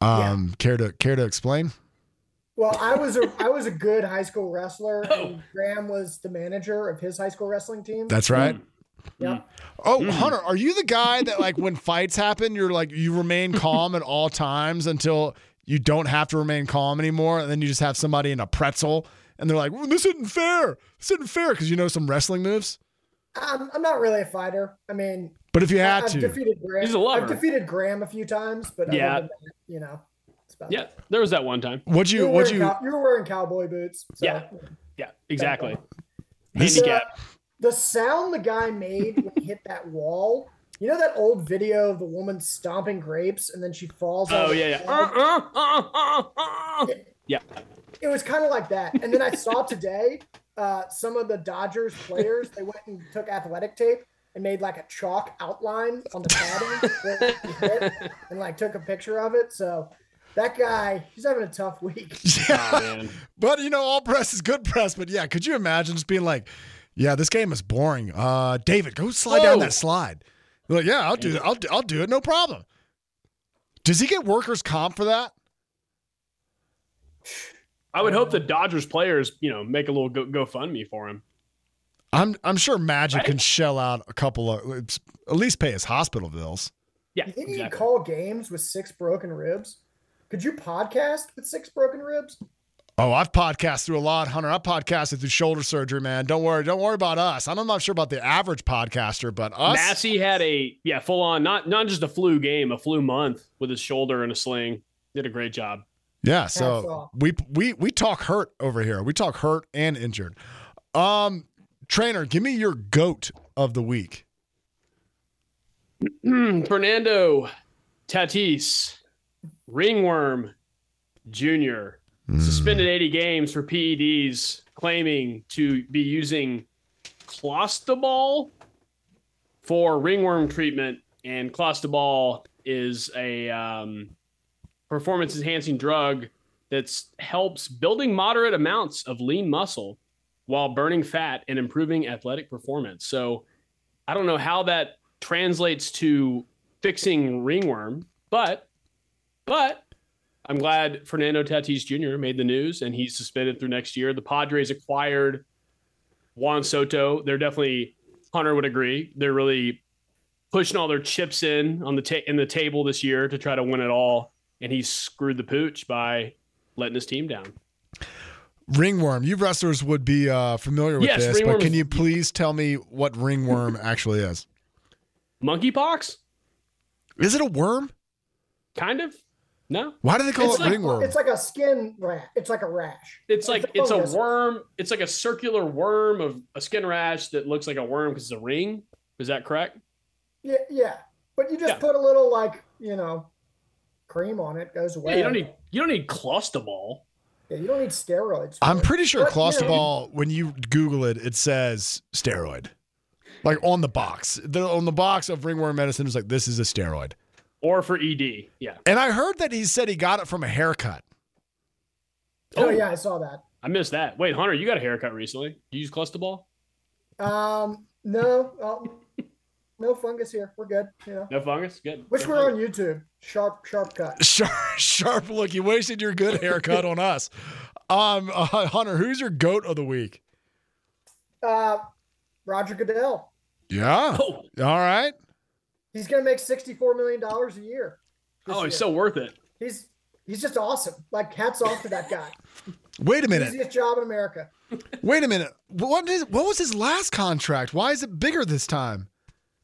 Um, care to care to explain? Well, I was a I was a good high school wrestler, *laughs* Oh. and Graham was the manager of his high school wrestling team. That's right. Yep. Oh, Hunter, are you the guy that like when fights happen, you're like you remain *laughs* calm at all times until you don't have to remain calm anymore, and then you just have somebody in a pretzel, and they're like, well, "This isn't fair. This isn't fair," because you know some wrestling moves. I'm, I'm not really a fighter. I mean, But if you had I've to, defeated Graham. He's a lover. I've defeated Graham a few times, but Yeah. that, you know, it's about Yeah, there was that one time. what'd You you what'd you? cow- you were wearing cowboy boots. So. Yeah. Yeah, exactly. This- Handicap. The sound the guy made when he hit that wall. You know that old video of the woman stomping grapes and then she falls. out Oh yeah, yeah. wall? Uh, uh, uh, uh, uh. Yeah. It was kind of like that. And then I saw today uh, some of the Dodgers players. They went and took athletic tape and made like a chalk outline on the padding hit and like took a picture of it. So that guy, he's having a tough week. Yeah. Oh. But you know, all press is good press. But yeah, could you imagine just being like, "Yeah, this game is boring." Uh, David, go slide down that slide. Like, yeah, I'll do it. I'll do, I'll do it. No problem. Does he get workers comp for that? I would hope the Dodgers players, you know, make a little go GoFundMe for him. I'm I'm sure Magic Right. can shell out a couple of at least pay his hospital bills. Yeah, You think you exactly. can call games with six broken ribs? Could you podcast with six broken ribs? Oh, I've podcasted through a lot, Hunter. I've podcasted through shoulder surgery, man. Don't worry, don't worry about us. I'm not sure about the average podcaster, but us. Massey had a yeah full on not not just a flu game, a flu month with his shoulder in a sling. Did a great job. Yeah, so we we we talk hurt over here. We talk hurt and injured. Um, trainer, give me your goat of the week. *clears throat* Fernando Tatis, Ringworm Jr. suspended 80 games for PEDs, claiming to be using clostebol for ringworm treatment. And clostebol is a um, performance enhancing drug that helps building moderate amounts of lean muscle while burning fat and improving athletic performance. So I don't know how that translates to fixing ringworm, but but I'm glad Fernando Tatis Jr. made the news and he's suspended through next year. The Padres acquired Juan Soto. They're definitely Hunter would agree. They're really pushing all their chips in on the ta- in the table this year to try to win it all, and he screwed the pooch by letting his team down. Ringworm. You wrestlers would be uh, familiar with Yes, this, but can is- you please tell me what ringworm *laughs* actually is? Monkeypox, Is it a worm? kind of. No, Why do they call It's it like, ringworm? it's like a skin rat. It's like a rash. It's like a it's a worm. It's like a circular worm of a skin rash that looks like a worm because it's a ring. Is that correct? Yeah, yeah. But you just Yeah. put a little like you know cream on it, goes away. Yeah, you don't need you don't need clostebol. Yeah, you don't need steroids. I'm it. pretty sure But, you know, when you Google it, it says steroid. Like on the box. The, on the box of ringworm medicine, it's like, this is a steroid. Or for ED. Yeah. And I heard that he said he got it from a haircut. Oh yeah, I saw that. I missed that. Wait, Hunter, you got a haircut recently. You use clostebol? Um, no, no fungus here. We're good. You know, No fungus? Good. which Good we're fungus. on YouTube. Sharp, sharp cut. *laughs* Sharp, sharp look. You wasted your good haircut on us. Um, *laughs* uh, Hunter, who's your goat of the week? Uh, Roger Goodell. Yeah. Oh, All right. He's gonna make sixty-four million dollars a year. oh, he's year. so worth it. he's he's just awesome. Like hats off to that guy. *laughs* Wait a minute. Easiest job in America. Wait a minute. What is what was his last contract? Why is it bigger this time?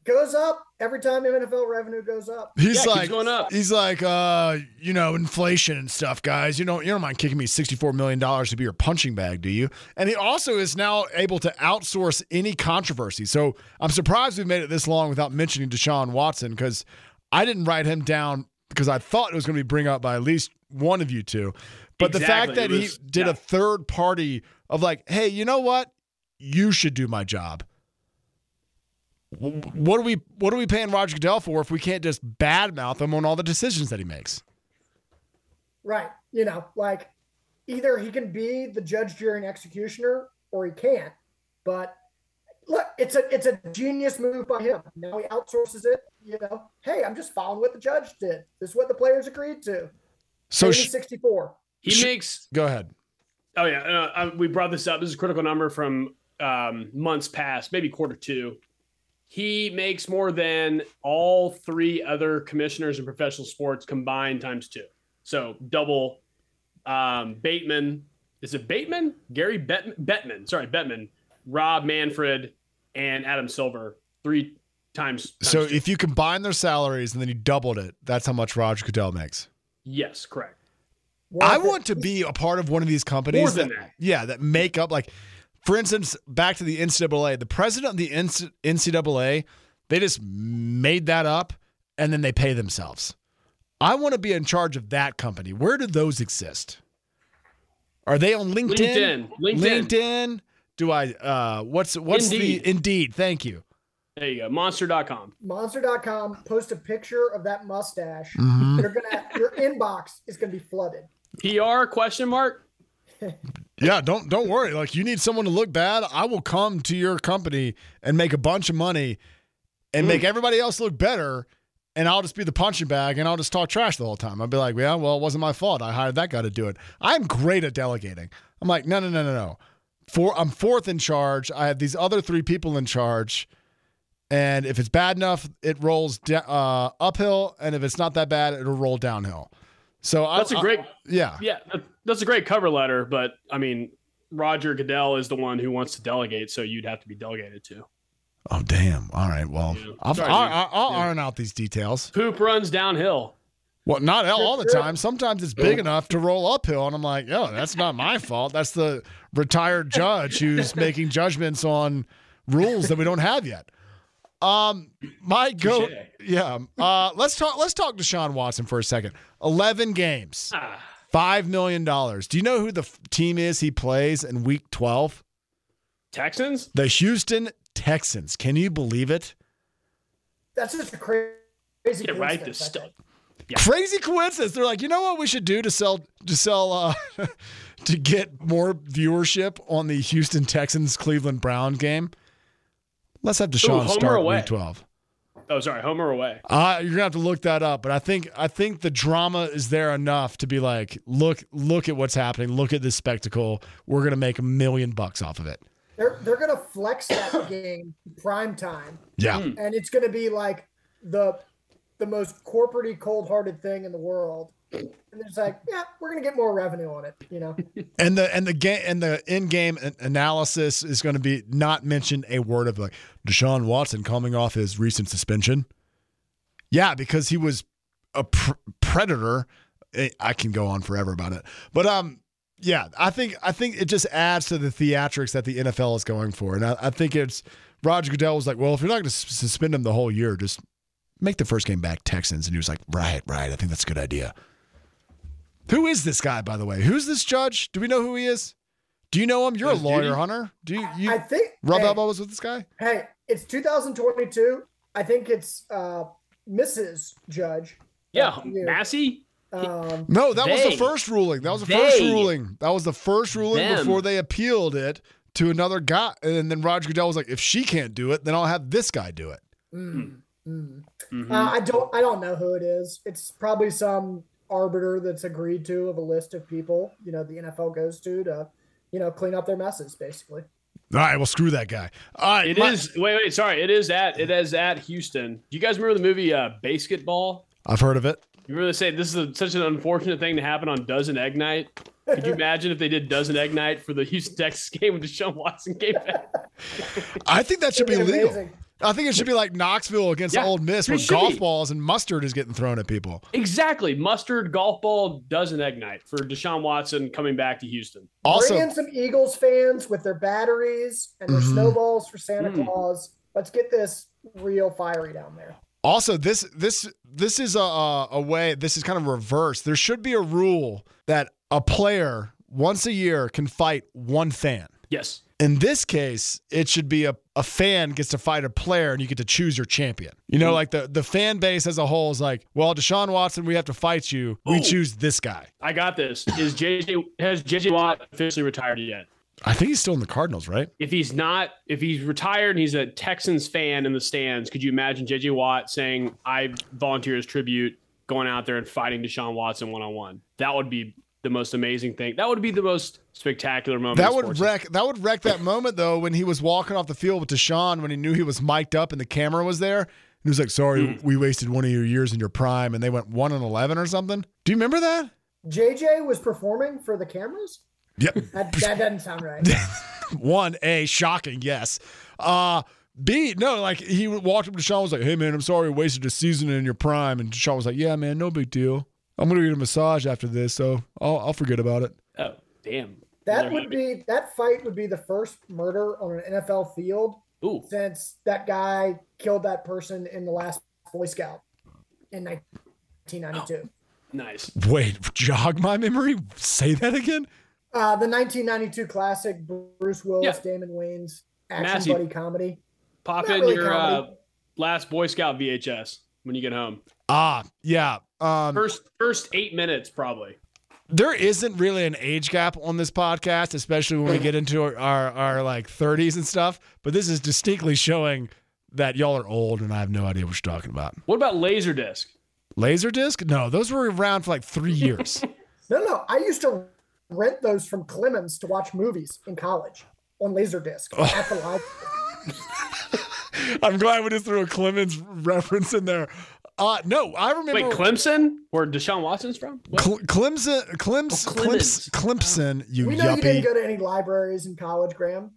Goes up every time NFL revenue goes up. He's Yeah, like going up. he's like uh you know inflation and stuff guys. You don't you don't mind kicking me 64 million dollars to be your punching bag do you? And he also is now able to outsource any controversy. So i'm surprised we've made it this long without mentioning deshaun watson because i didn't write him down because i thought it was going to be bring up by at least one of you two. But the fact that It he did yeah. a third party of like hey you know what? You should do my job what are we what are we paying Roger Goodell for if we can't just badmouth him on all the decisions that he makes? Right. You know, like either he can be the judge, jury, and executioner, or he can't. But look, it's a it's a genius move by him. Now he outsources it. You know, hey, I'm just following what the judge did. This is what the players agreed to. So Pay sh- 64. He Sh- makes go ahead. Oh yeah, uh, uh, we brought this up. This is a critical number from um, months past, maybe quarter two. He makes more than all three other commissioners in professional sports combined times two. So double. Um, Bateman is it Bateman? Gary Bet- Bettman, sorry Bettman, Rob Manfred, and Adam Silver three times. times So two. if you combine their salaries and then you doubled it, that's how much Roger Goodell makes. yes, correct. I want to be a part of one of these companies. More than that. Yeah, that make up like, for instance, back to the NCAA. The president of the NCAA, they just made that up and then they pay themselves. I want to be in charge of that company. Where do those exist? Are they on LinkedIn? LinkedIn. LinkedIn. LinkedIn. Do I? Uh, what's what's Indeed. the Indeed? Thank you. There you go. Monster.com. Monster.com post a picture of that mustache. Mhm. You're gonna your inbox is gonna be flooded. PR question mark. *laughs* Yeah, don't don't worry. Like you need someone to look bad, I will come to your company and make a bunch of money and make everybody else look better. And I'll just be the punching bag and I'll just talk trash the whole time. I'll be like, yeah, well, it wasn't my fault. I hired that guy to do it. I'm great at delegating. I'm like, no, no, no, no, no. Four, I'm fourth in charge. I have these other three people in charge. And if it's bad enough, it rolls da- uh, uphill. And if it's not that bad, it'll roll downhill. So That's a I- great yeah. Yeah, that- that's a great cover letter, but I mean, Roger Goodell is the one who wants to delegate, so you'd have to be delegated to. Oh damn! All right, well, Yeah. I'll, Sorry, I'll. I'll, iron out these details. Poop runs downhill. Well, not all, all the time. Sometimes it's big enough to roll uphill, and I'm like, yo, that's not my fault. That's the retired judge who's *laughs* making judgments on rules that we don't have yet. Um, my go, yeah. Uh, let's talk. Let's talk to Sean Watson for a second. Eleven games, Ah, five million dollars. Do you know who the f- team is he plays in Week Twelve? Texans? The Houston Texans. Can you believe it? That's just a cra- crazy. Get right coincidence, this stuff. Yeah. Crazy coincidence. They're like, you know what we should do to sell to sell uh *laughs* to get more viewership on the Houston Texans Cleveland Brown game. Let's have Deshaun homer start away. week twelve. Oh, sorry, Homer away. Uh, you're gonna have to look that up, but I think I think the drama is there enough to be like, look, look at what's happening. Look at this spectacle. We're gonna make a million bucks off of it. They're they're gonna flex that *coughs* game prime time, Yeah, and it's gonna be like the the most corporate cold hearted thing in the world. And it's like, yeah, we're gonna get more revenue on it, you know. *laughs* and the and the game and the in game analysis is going to be not mention a word of like Deshaun Watson coming off his recent suspension. Yeah, because he was a pr- predator. Eh, I can go on forever about it, but um, yeah, I think I think it just adds to the theatrics that the NFL is going for, and I, I think it's Roger Goodell was like, well, if you're not going to suspend him the whole year, just make the first game back Texans, and he was like, right, right, I think that's a good idea. Who is this guy, by the way? Who's this judge? Do we know who he is? Do you know him? You're a lawyer, Judy? Hunter. Do you, you I think rub hey, elbows with this guy? Hey, it's 2022. I think it's uh, Mrs. Judge. Yeah, You. Massey. Um, No, that was the first ruling. That was the first ruling. That was the first ruling Them. before they appealed it to another guy. And then Roger Goodell was like, if she can't do it, then I'll have this guy do it. mm, mm. Mhm. Uh, I don't I don't know who it is. It's probably some arbiter that's agreed to of a list of people, you know, the NFL goes to to, you know, clean up their messes, basically. All right, well, screw that guy. All right. It my- is. Wait, wait. Sorry. It is at. It is at Houston. Do you guys remember the movie uh, BASEketball? I've heard of it. You really say this is a, such an unfortunate thing to happen on Dozen Egg Night. Could you *laughs* imagine if they did Dozen Egg Night for the Houston Texas *laughs* game when Deshaun Watson came back? I think that should be be legal. amazing. I think it should be like Knoxville against Yeah, Ole Miss, it where golf be. balls and mustard is getting thrown at people. Exactly. Mustard golf ball Dozen Egg ignite for Deshaun Watson coming back to Houston. Also, Bring in some Eagles fans with their batteries and their Mhm. snowballs for Santa Mm. Claus. Let's get this real fiery down there. Also, this this this is a a way. This is kind of reverse. There should be a rule that a player once a year can fight one fan. Yes. In this case, it should be a, a fan gets to fight a player and you get to choose your champion. You know, mm-hmm. like the, the fan base as a whole is like, well, Deshaun Watson, we have to fight you. We Oh. choose this guy. I got this. Is JJ has JJ Watt officially retired yet? I think he's still in the Cardinals, right? If he's not, if he's retired and he's a Texans fan in the stands, could you imagine JJ Watt saying, "I volunteer as tribute, going out there and fighting Deshaun Watson one on one"? That would be the most amazing thing. That would be the most spectacular moment. That would wreck. That would wreck that *laughs* moment though when he was walking off the field with Deshaun when he knew he was mic'd up and the camera was there. He was like, "Sorry, Hmm. we wasted one of your years in your prime," and they went one and eleven or something. Do you remember that? JJ was performing for the cameras. Yep. *laughs* That, that doesn't sound right. *laughs* One, A, shocking, yes. Uh B, no, like he walked up to Deshaun was like, Hey man, I'm sorry I wasted a season in your prime. And Deshaun was like, Yeah, man, no big deal. I'm gonna get a massage after this, so I'll I'll forget about it. Oh, damn. That would be that fight would be the first murder on an NFL field Ooh, since that guy killed that person in the last Boy Scout in 1992. nice. Wait, jog my memory? Say that again? Uh, the 1992 classic Bruce Willis, Yeah. Damon Wayans action Massive. buddy comedy. Pop Not in really your uh, last Boy Scout VHS when you get home. Ah, yeah. Um First, first eight minutes probably. there isn't really an age gap on this podcast, especially when we get into our, our, our like 30s and stuff. But this is distinctly showing that y'all are old and I have no idea what you're talking about. What about Laserdisc? Laserdisc? No, those were around for like three years. *laughs* No, no, I used to rent those from Clemens to watch movies in college on Laserdisc at the library. *laughs* I'm glad we just threw a Clemens reference in there. Uh, no, I remember Wait, Clemson, where Deshaun Watson's from? What? Cle- Clemson, Clems, Oh, Clems, Clemens. Clemson, you We know you didn't go to any libraries in college, Graham.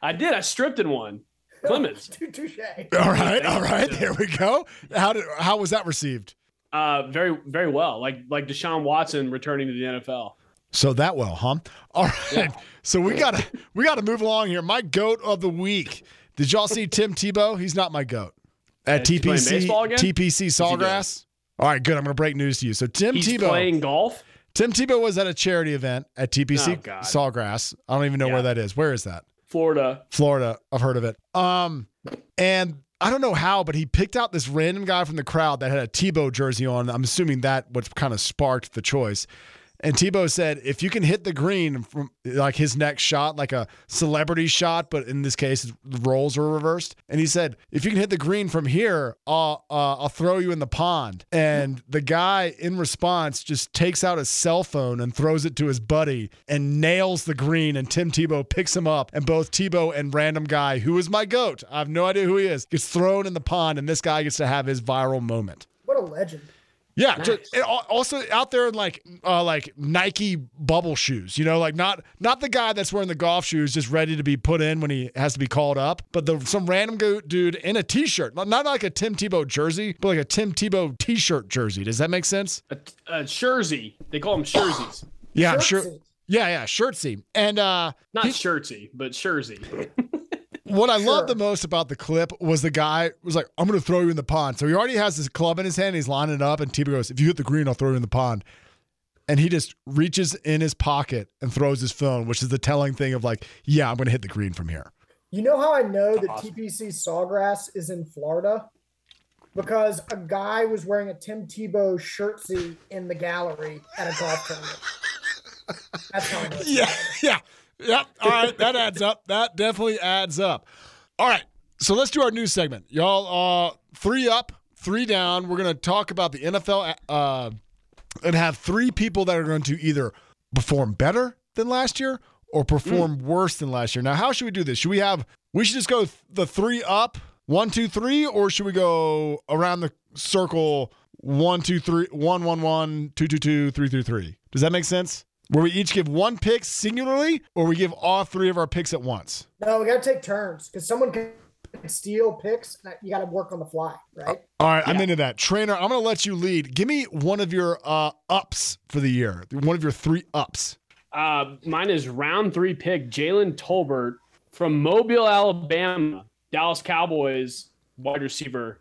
I did. I stripped in one. *laughs* Clemens. Touche. All right, all right, there we go. How did how was that received? Uh, very, very well. Like, like Deshaun Watson returning to the NFL. So that well, huh? All right. So we gotta we gotta move along here. My goat of the week. Did y'all see Tim Tebow? He's not my goat. At he's TPC? TPC Sawgrass. All right, good. I'm gonna break news to you. So Tim He's Tebow playing golf. Tim Tebow was at a charity event at TPC Oh, Sawgrass. I don't even know Yeah. where that is. Where is that? Florida. Florida. I've heard of it. Um, and I don't know how, but he picked out this random guy from the crowd that had a Tebow jersey on. I'm assuming that what kind of sparked the choice. And Tebow said, if you can hit the green from like his next shot, like a celebrity shot, but in this case, the roles are reversed. And he said, if you can hit the green from here, I'll, uh, I'll throw you in the pond. And the guy in response just takes out his cell phone and throws it to his buddy and nails the green. And Tim Tebow picks him up. And both Tebow and random guy, who is my goat, I have no idea who he is, gets thrown in the pond. And this guy gets to have his viral moment. What a legend. Yeah, Nice. just, also out there in like uh, like Nike bubble shoes, you know, like not not the guy that's wearing the golf shoes just ready to be put in when he has to be called up, but the some random go- dude in a t-shirt, not, not like a Tim Tebow jersey, but like a Tim Tebow t-shirt jersey. Does that make sense? A, a Jersey. They call them Jerseys. Yeah, I'm sure. Yeah, yeah, shirtsy. And uh Not He- Shirtsy, but Jersey. *laughs* What I Sure. loved the most about the clip was the guy was like, I'm going to throw you in the pond. So he already has his club in his hand. He's lining it up. And Tebow goes, If you hit the green, I'll throw you in the pond. And he just reaches in his pocket and throws his phone, which is the telling thing of like, Yeah, I'm going to hit the green from here. You know how I know that Awesome. TPC Sawgrass is in Florida? Because a guy was wearing a Tim Tebow shirtsy in the gallery at a golf tournament. That's how I know. *laughs* Yeah, yeah, yep. All right, that adds up. That definitely adds up. All right, so let's do our news segment, y'all. Uh, three up, three down. We're gonna talk about the NFL uh, and have three people that are going to either perform better than last year or perform worse than last year. Now, how should we do this? Should we have? We should just go the three up, one, two, three, or should we go around the circle? One, two, three, one, one, one, two, two, two, three, three, three. Does that make sense? Where we each give one pick singularly, or we give all three of our picks at once. No, we got to take turns because someone can steal picks. and You got to work on the fly, right? All right, I'm into that. Trainer, I'm going to let you lead. Give me one of your uh, ups for the year. One of your three ups. Uh, mine is round three pick Jalen Tolbert from Mobile, Alabama. Dallas Cowboys wide receiver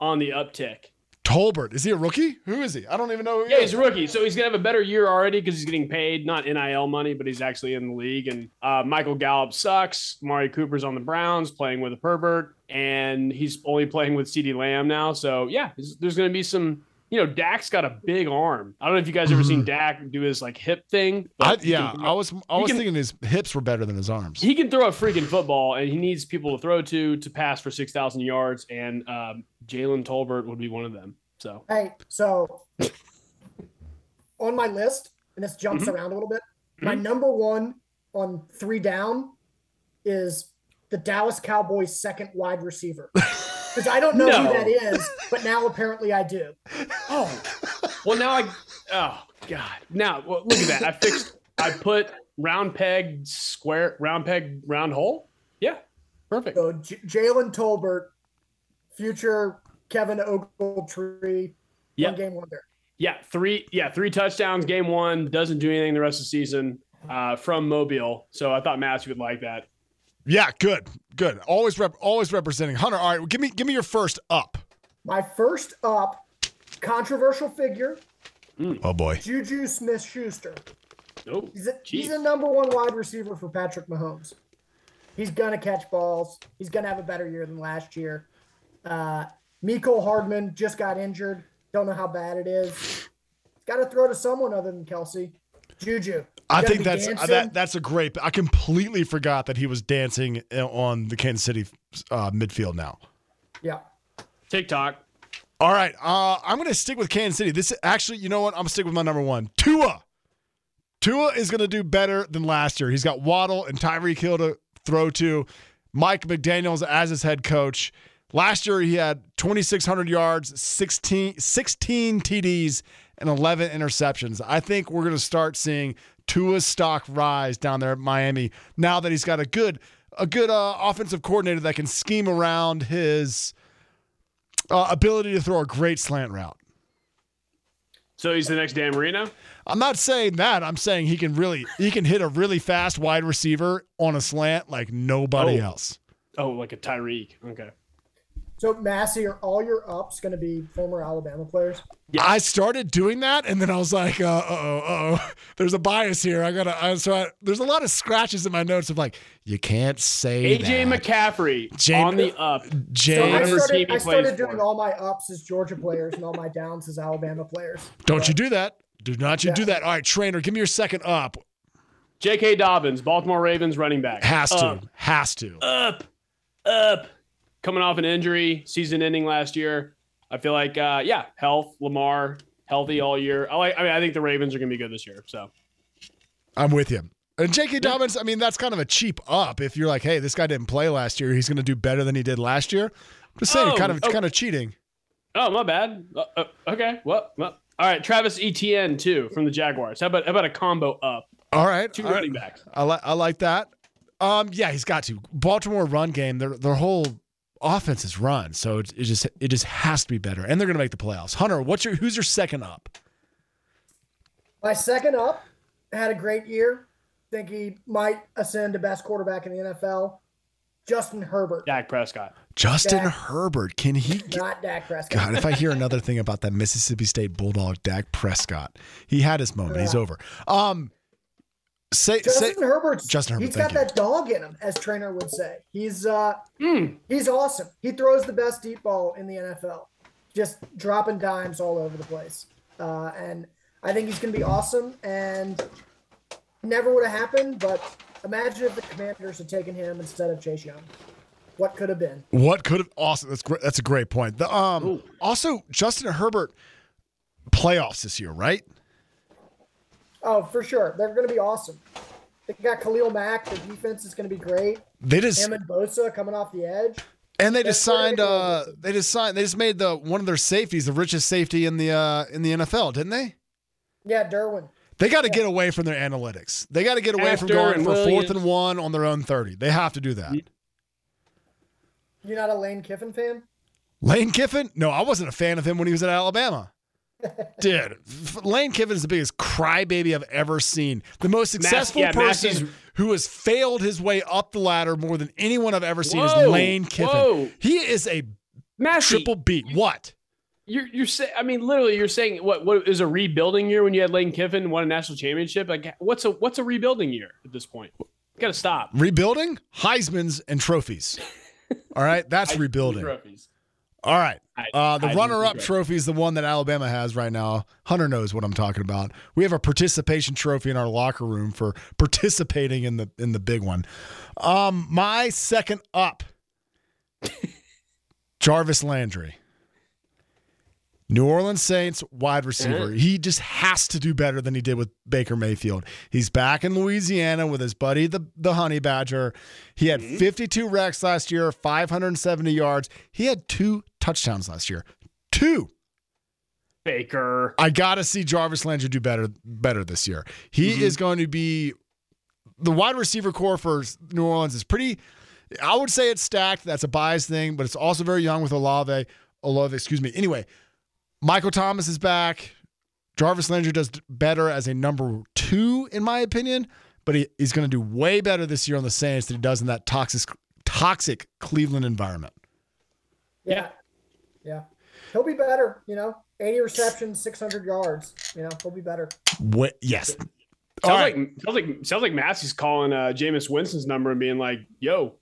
on the uptick. Tolbert, is he a rookie? Who is he? I don't even know who he Yeah, is. he's a rookie, so he's gonna have a better year already because he's getting paid not NIL money, but he's actually in the league. And uh, Michael Gallup sucks. Amari Cooper's on the Browns playing with a pervert, and he's only playing with CeeDee Lamb now. So yeah, there's, there's gonna be some you know, Dak's got a big arm. I don't know if you guys ever seen Dak do his like hip thing. Mm-hmm. I, yeah, can- I was I was can- thinking his hips were better than his arms. he can throw a freaking football, and he needs people to throw to to pass for six thousand yards. And um, Jalen Tolbert would be one of them. So Hey, so on my list, and this jumps Mhm. around a little bit. My Mhm. number one on three down is the Dallas Cowboys' second wide receiver. *laughs* Because I don't know No. who that is, but now apparently I do. oh, well now I oh god now well, look at that I fixed I put round peg square round peg round hole. Yeah, perfect. So J- Jalen Tolbert, future Kevin Ogletree, Yep. one game wonder. Yeah, three. Yeah, three touchdowns. Game one doesn't do anything the rest of the season uh, from Mobile. So I thought Matthew would like that. Yeah, good, good. Always rep, always representing Hunter. All right, well, give me give me your first up. My first up, controversial figure, Oh boy, Juju Smith Schuster. Oh, He's a, he's Jeez. the number one wide receiver for Patrick Mahomes. He's gonna catch balls. He's gonna have a better year than last year. Uh, Mecole Hardman just got injured. Don't know how bad it is. Got to throw to someone other than Kelce. Juju. I think that's dancing. that that's a great. I completely forgot that he was dancing uh, on the Kansas City uh, midfield now. Yeah. TikTok. All right, uh, I'm going to stick with Kansas City. This actually, you know what? I'm going to stick with my number one, Tua. Tua is going to do better than last year. He's got Waddle and Tyreek Hill to throw to. Mike McDaniels as his head coach. Last year he had 2,600 yards, 16, 16 TDs, and 11 interceptions. I think we're going to start seeing Tua's stock rise down there at Miami now that he's got a good, a good uh, offensive coordinator that can scheme around his uh, ability to throw a great slant route. So he's the next Dan Marino. I'm not saying that. I'm saying he can really he can hit a really fast wide receiver on a slant like nobody Oh. else. Oh, like a Tyreek. Okay. So Massey, are all your ups going to be former Alabama players? Yeah, I started doing that, and then I was like, uh oh, uh oh, there's a bias here. I gotta. I, so I, there's a lot of scratches in my notes of like, you can't say AJ that. McCaffrey Jam- on the up. So I started, I started doing for. all my ups as Georgia players and all my downs as Alabama players. don't you do that? Do not you Yeah. do that? All right, trainer, give me your second up. J.K. Dobbins, Baltimore Ravens running back. Has to, Up, has to. up, up. Coming off an injury, season ending last year. I feel like, uh, yeah, health, Lamar, healthy all year. I like. I mean, I think the Ravens are going to be good this year. So I'm with you. And J.K. Dobbins, I mean, that's kind of a cheap up. If you're like, hey, this guy didn't play last year, he's going to do better than he did last year. I'm just saying, Oh, kind of, oh. kind of cheating. Oh, my bad. Uh, uh, okay. Well, well, all right. Travis Etienne too from the Jaguars. How about how about a combo up? All right, Two all right. running backs. I like, I like that. Um, yeah, he's got to. Baltimore run game, their their whole offense is run, so it, it just it just has to be better, and they're going to make the playoffs. Hunter, what's your who's your second up? My second up had a great year. Think he might ascend to best quarterback in the NFL. Justin Herbert, Dak Prescott. Justin Dak. Herbert. Can he? Get, not Dak Prescott. God, if I hear another thing about that Mississippi State Bulldog, Dak Prescott, he had his moment. He's over. Um, say say Justin Herbert's Justin Herbert, He's got you. that dog in him, as trainer would say. He's uh Mm. he's awesome. He throws the best deep ball in the NFL, just dropping dimes all over the place. Uh, and I think he's going to be awesome. And never would have happened, but imagine if the Commanders had taken him instead of Chase Young. What could have been? What could have awesome? That's great. That's a great point. The um Ooh. also Justin Herbert playoffs this year, right? Oh, for sure, they're going to be awesome. They got Khalil Mack. The defense is going to be great. They just Him and Bosa coming off the edge. and they just That's where signed. they Uh, they just signed. They just made the one of their safeties the richest safety in the uh in the NFL, didn't they? Yeah, Derwin. They got to get away from their analytics. They got to get away from going and for fourth and one on their own thirty. They have to do that. You're not a Lane Kiffin fan? Lane Kiffin? No, I wasn't a fan of him when he was at Alabama. Dude, Lane Kiffin is the biggest crybaby I've ever seen. The most successful yeah, person who has failed his way up the ladder more than anyone I've ever seen is Lane Kiffin. whoa. He is a Massey, triple beat. What? You're you're saying. I mean, literally, you're saying what? What is a rebuilding year when you had Lane Kiffin won a national championship? Like, what's a what's a rebuilding year at this point? You got to stop. Rebuilding? Heisman's and trophies. *laughs* All right, that's rebuilding. All right. Uh, the runner-up Trophy. trophy is the one that Alabama has right now. Hunter knows what I'm talking about. We have a participation trophy in our locker room for participating in the in the big one. Um, my second up, *laughs* Jarvis Landry. New Orleans Saints wide receiver. Eh. He just has to do better than he did with Baker Mayfield. He's back in Louisiana with his buddy, the, the Honey Badger. He had mm-hmm. 52 recs last year, 570 yards. He had two touchdowns last year. Two. Baker. I got to see Jarvis Landry do better better this year. He mm-hmm. is going to be the wide receiver corps for New Orleans is pretty. I would say it's stacked. That's a bias thing, but it's also very young with Olave. Olave, excuse me. Anyway, Michael Thomas is back. Jarvis Landry does better as a number two, in my opinion, but he, he's going to do way better this year on the Saints than he does in that toxic, toxic Cleveland environment. Yeah. Yeah. He'll be better, you know. 80 receptions, 600 yards. You know, he'll be better. Wh- yes. Sounds All right. like sounds like sounds like Massey's calling uh, Jameis Winston's number and being like, "Yo,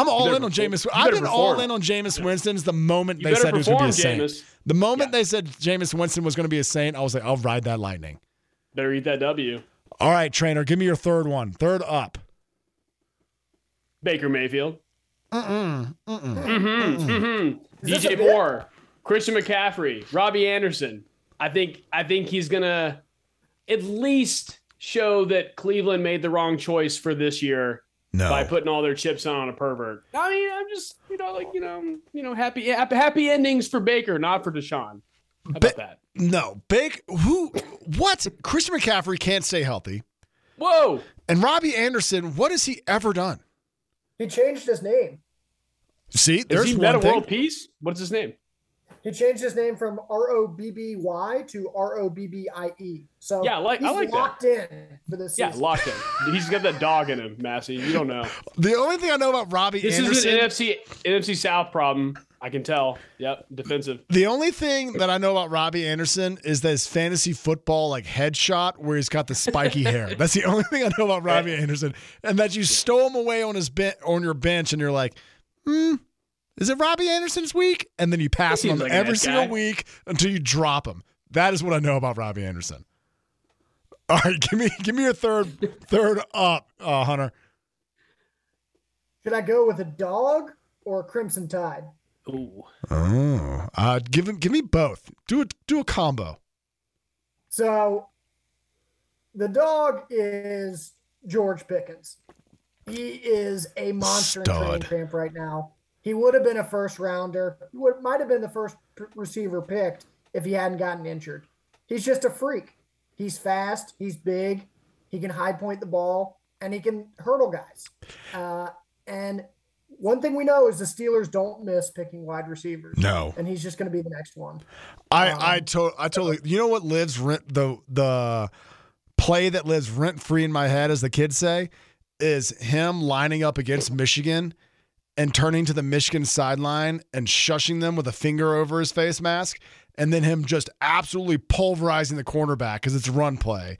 I'm all in on Jameis. I've been all in on Jameis Winston's the moment you they said he was going to be a saint. The moment Yeah. they said Jameis Winston was going to be a saint, I was like, I'll ride that lightning. Better eat that W." All right, trainer, give me your third one. Third up. Baker Mayfield. Mm-mm. Mm-hmm, mm-hmm. Is this a DJ? Moore, Christian McCaffrey, Robbie Anderson. I think I think he's gonna at least show that Cleveland made the wrong choice for this year No. by putting all their chips on a pervert. I mean, I'm just you know like you know you know happy happy, happy endings for Baker, not for Deshaun. How about Ba- that? no. Big who what? Christian McCaffrey can't stay healthy. Whoa! And Robbie Anderson, what has he ever done? He changed his name. See, Is there's he one meta thing. world peace? What's his name? He changed his name from R O B B Y to R O B B I E. So Yeah, I like- I he's like that. locked in for this Yeah, season. locked in. He's got that dog in him, Massey. You don't know. The only thing I know about Robbie Anderson. This Anderson. is an NFC NFC South problem. I can tell. Yep, defensive. The only thing that I know about Robbie Anderson is that his fantasy football like headshot where he's got the spiky hair. *laughs* That's the only thing I know about Robbie Anderson, and that you stole him away on his ben- on your bench, and you're like, hmm, is it Robbie Anderson's week? And then you pass him like every single guy. week until you drop him. That is what I know about Robbie Anderson. *laughs* All right, give me give me your third third up, uh, Hunter. Should I go with a dog or a Crimson Tide? Ooh. Oh, uh, give him give me both. Do a do a combo. So the dog is George Pickens. He is a monster in training Stud. camp right now. He would have been a first rounder. He would might have been the first receiver picked if he hadn't gotten injured. He's just a freak. He's fast. He's big. He can high point the ball and he can hurdle guys. Uh, and one thing we know is the Steelers don't miss picking wide receivers. No. And he's just going to be the next one. I Um, I to, I totally. You know what lives rent the the play that lives rent free in my head, as the kids say, is him lining up against Michigan and turning to the Michigan sideline and shushing them with a finger over his face mask, and then him just absolutely pulverizing the cornerback because it's a run play,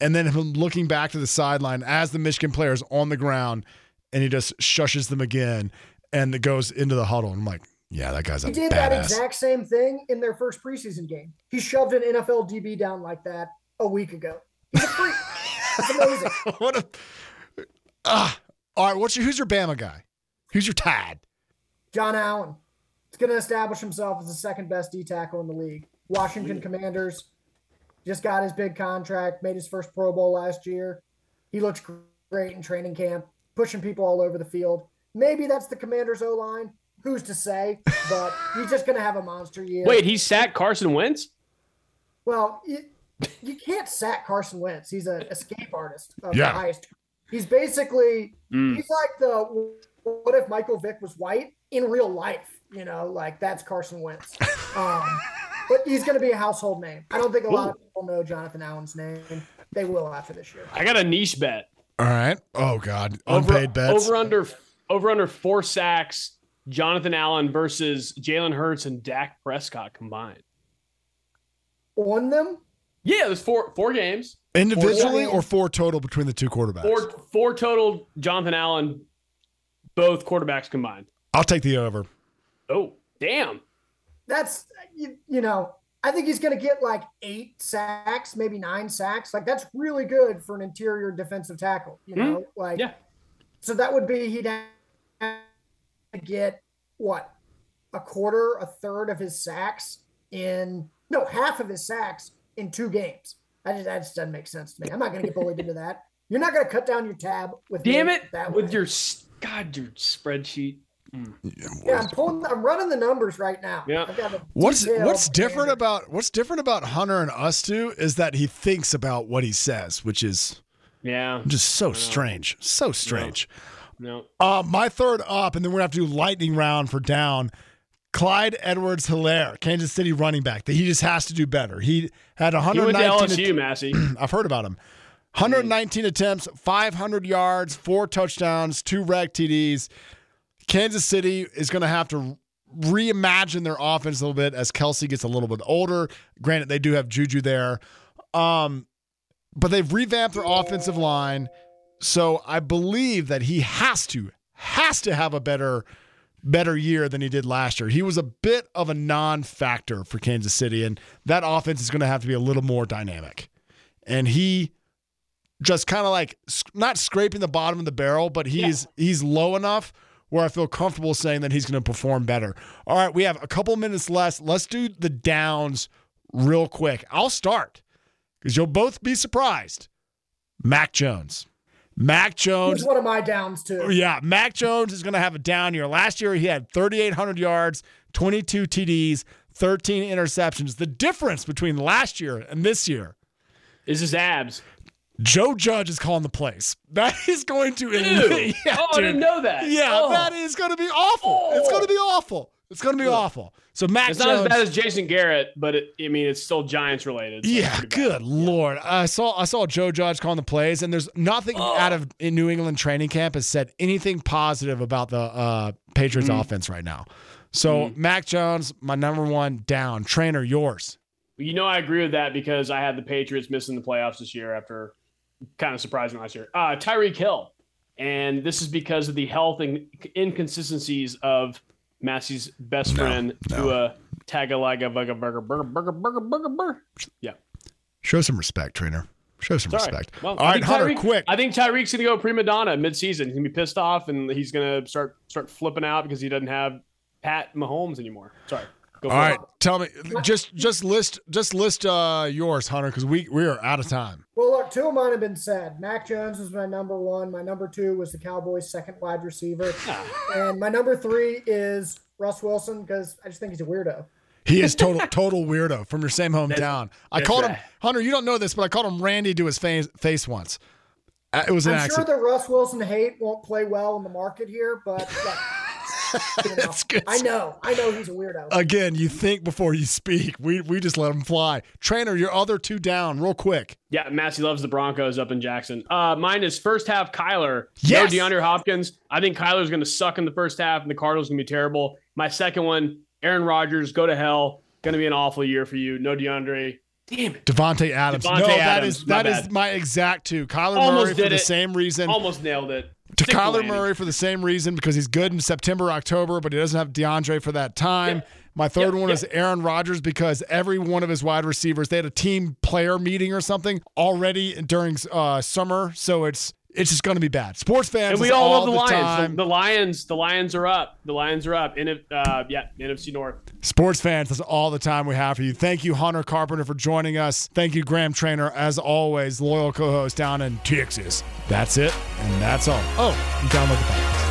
and then him looking back to the sideline as the Michigan player is on the ground, and he just shushes them again, and it goes into the huddle. And I'm like, yeah, that guy's a He did badass. that exact same thing in their first preseason game. He shoved an NFL DB down like that a week ago. He's a freak. Amazing. *laughs* what a ah. All right, what's your who's your Bama guy? Who's your Tad? Jon Allen. He's going to establish himself as the second best D tackle in the league. Washington Commanders just got his big contract, made his first Pro Bowl last year. He looks great in training camp, pushing people all over the field. Maybe that's the Commanders O line. Who's to say? But he's just going to have a monster year. Wait, he sacked Carson Wentz? Well, you, you can't sack Carson Wentz. He's an escape artist of Yeah. the highest. He's basically Mm. he's like the what if Michael Vick was white in real life? You know, like that's Carson Wentz. *laughs* Um, but he's going to be a household name. I don't think a lot of people know Jonathan Allen's name. They will after this year. I got a niche bet. All right. Oh God, Over, unpaid bets. Over under over under four sacks. Jonathan Allen versus Jalen Hurts and Dak Prescott combined. On them, Yeah, there's four four games. Individually Four- or four total between the two quarterbacks? Four four total Jonathan Allen, both quarterbacks combined. I'll take the over. Oh, damn. that's you, you know I think he's going to get like eight sacks, maybe nine sacks. Like that's really good for an interior defensive tackle. You know, mm-hmm. like yeah. So that would be he'd have to get what a quarter, a third of his sacks in no half of his sacks in two games. That just, that just doesn't make sense to me. I'm not going to get bullied into that. You're not going to cut down your tab with damn it with way. your god your spreadsheet. Mm. Yeah, I'm pulling. I'm running the numbers right now. Yeah. What's what's different about what's different about Hunter and us two is that he thinks about what he says, which is yeah, just so strange, so strange. No. no. Uh, my third up, and then we're gonna have to do lightning round for down. Clyde Edwards Helaire, Kansas City running back. That he just has to do better. He had 119. He went to LSU, Massey. *clears throat* I've heard about him. 119 attempts, 500 yards, four touchdowns, two reg TDs. Kansas City is going to have to reimagine their offense a little bit as Kelce gets a little bit older. Granted, they do have Juju there. Um, but they've revamped their offensive line. So I believe that he has to, has to have a better better year than he did last year. He was a bit of a non-factor for Kansas City, and that offense is going to have to be a little more dynamic. And he just kind of like not scraping the bottom of the barrel, but he's yeah. he's low enough where I feel comfortable saying that he's going to perform better. All right, we have a couple minutes left. Let's do the downs real quick. I'll start because you'll both be surprised. Mac Jones. Mac Jones. He's one of my downs too. Yeah, Mac Jones is going to have a down year. Last year he had 3,800 yards, 22 TDs, 13 interceptions. The difference between last year and this year is his abs. Joe Judge is calling the plays. *laughs* That is going to. *laughs* yeah, oh, dude. I didn't know that. Yeah, oh. that is going to be awful. Oh. It's going to be awful. It's going to be awful. So Mac It's Jones, not as bad as Jason Garrett, but it, I mean, it's still Giants related. So yeah, good lord. I saw I saw Joe Judge calling the plays, and there's nothing oh. out of in New England training camp has said anything positive about the uh, Patriots mm. offense right now. So mm. Mac Jones, my number one down. Trainer, yours. You know, I agree with that because I had the Patriots missing the playoffs this year after kind of surprising last year. Uh, Tyreek Hill. And this is because of the health and inconsistencies of Massey's best no, friend, no. Tua Tagovailoa Burger Burger Burger Burger Burger Burger Burger. Yeah. Show some respect, trainer. Show some Sorry. respect. Well, All right, Hunter, quick. I think Tyreek's gonna go prima donna mid-season. He's gonna be pissed off, and he's gonna start start flipping out because he doesn't have Pat Mahomes anymore. Sorry. Go All right, it. tell me just just list just list uh, yours, Hunter, because we we are out of time. Well, look, two of mine have been said. Mac Jones was my number one. My number two was the Cowboys' second wide receiver, *laughs* and my number three is Russ Wilson because I just think he's a weirdo. He is total *laughs* total weirdo from your same hometown. I called right. him Hunter. You don't know this, but I called him Randy to his face, face once. Uh, it was an I'm accident. sure the Russ Wilson hate won't play well in the market here, but. *laughs* *laughs* That's good. I know. I know he's a weirdo. Again, you think before you speak. We we just let him fly. Trainer, your other two down, real quick. Yeah, Massey loves the Broncos up in Jackson. Uh, mine is first half Kyler. Yes. No DeAndre Hopkins. I think Kyler's going to suck in the first half, and the Cardinals going to be terrible. My second one, Aaron Rodgers, go to hell. Going to be an awful year for you. No DeAndre. Damn it. Davante Adams. Davante no, Adams. that is that is my exact two. Kyler Almost Murray for the same reason. Almost nailed it to Kyler Murray for the same reason because he's good in September, October, but he doesn't have DeAndre for that time. Yeah. My third one is Aaron Rodgers because every one of his wide receivers, they had a team player meeting or something already during uh, summer. So it's it's just going to be bad. Sports fans, and we all, love the, the Lions. The, the, Lions, the Lions are up. The Lions are up. In uh, yeah, NFC North. Sports fans, that's all the time we have for you. Thank you, Hunter Carpenter, for joining us. Thank you, Graham Trainer, as always, loyal co-host down in Texas. That's it, and that's all. Oh, you download the podcast.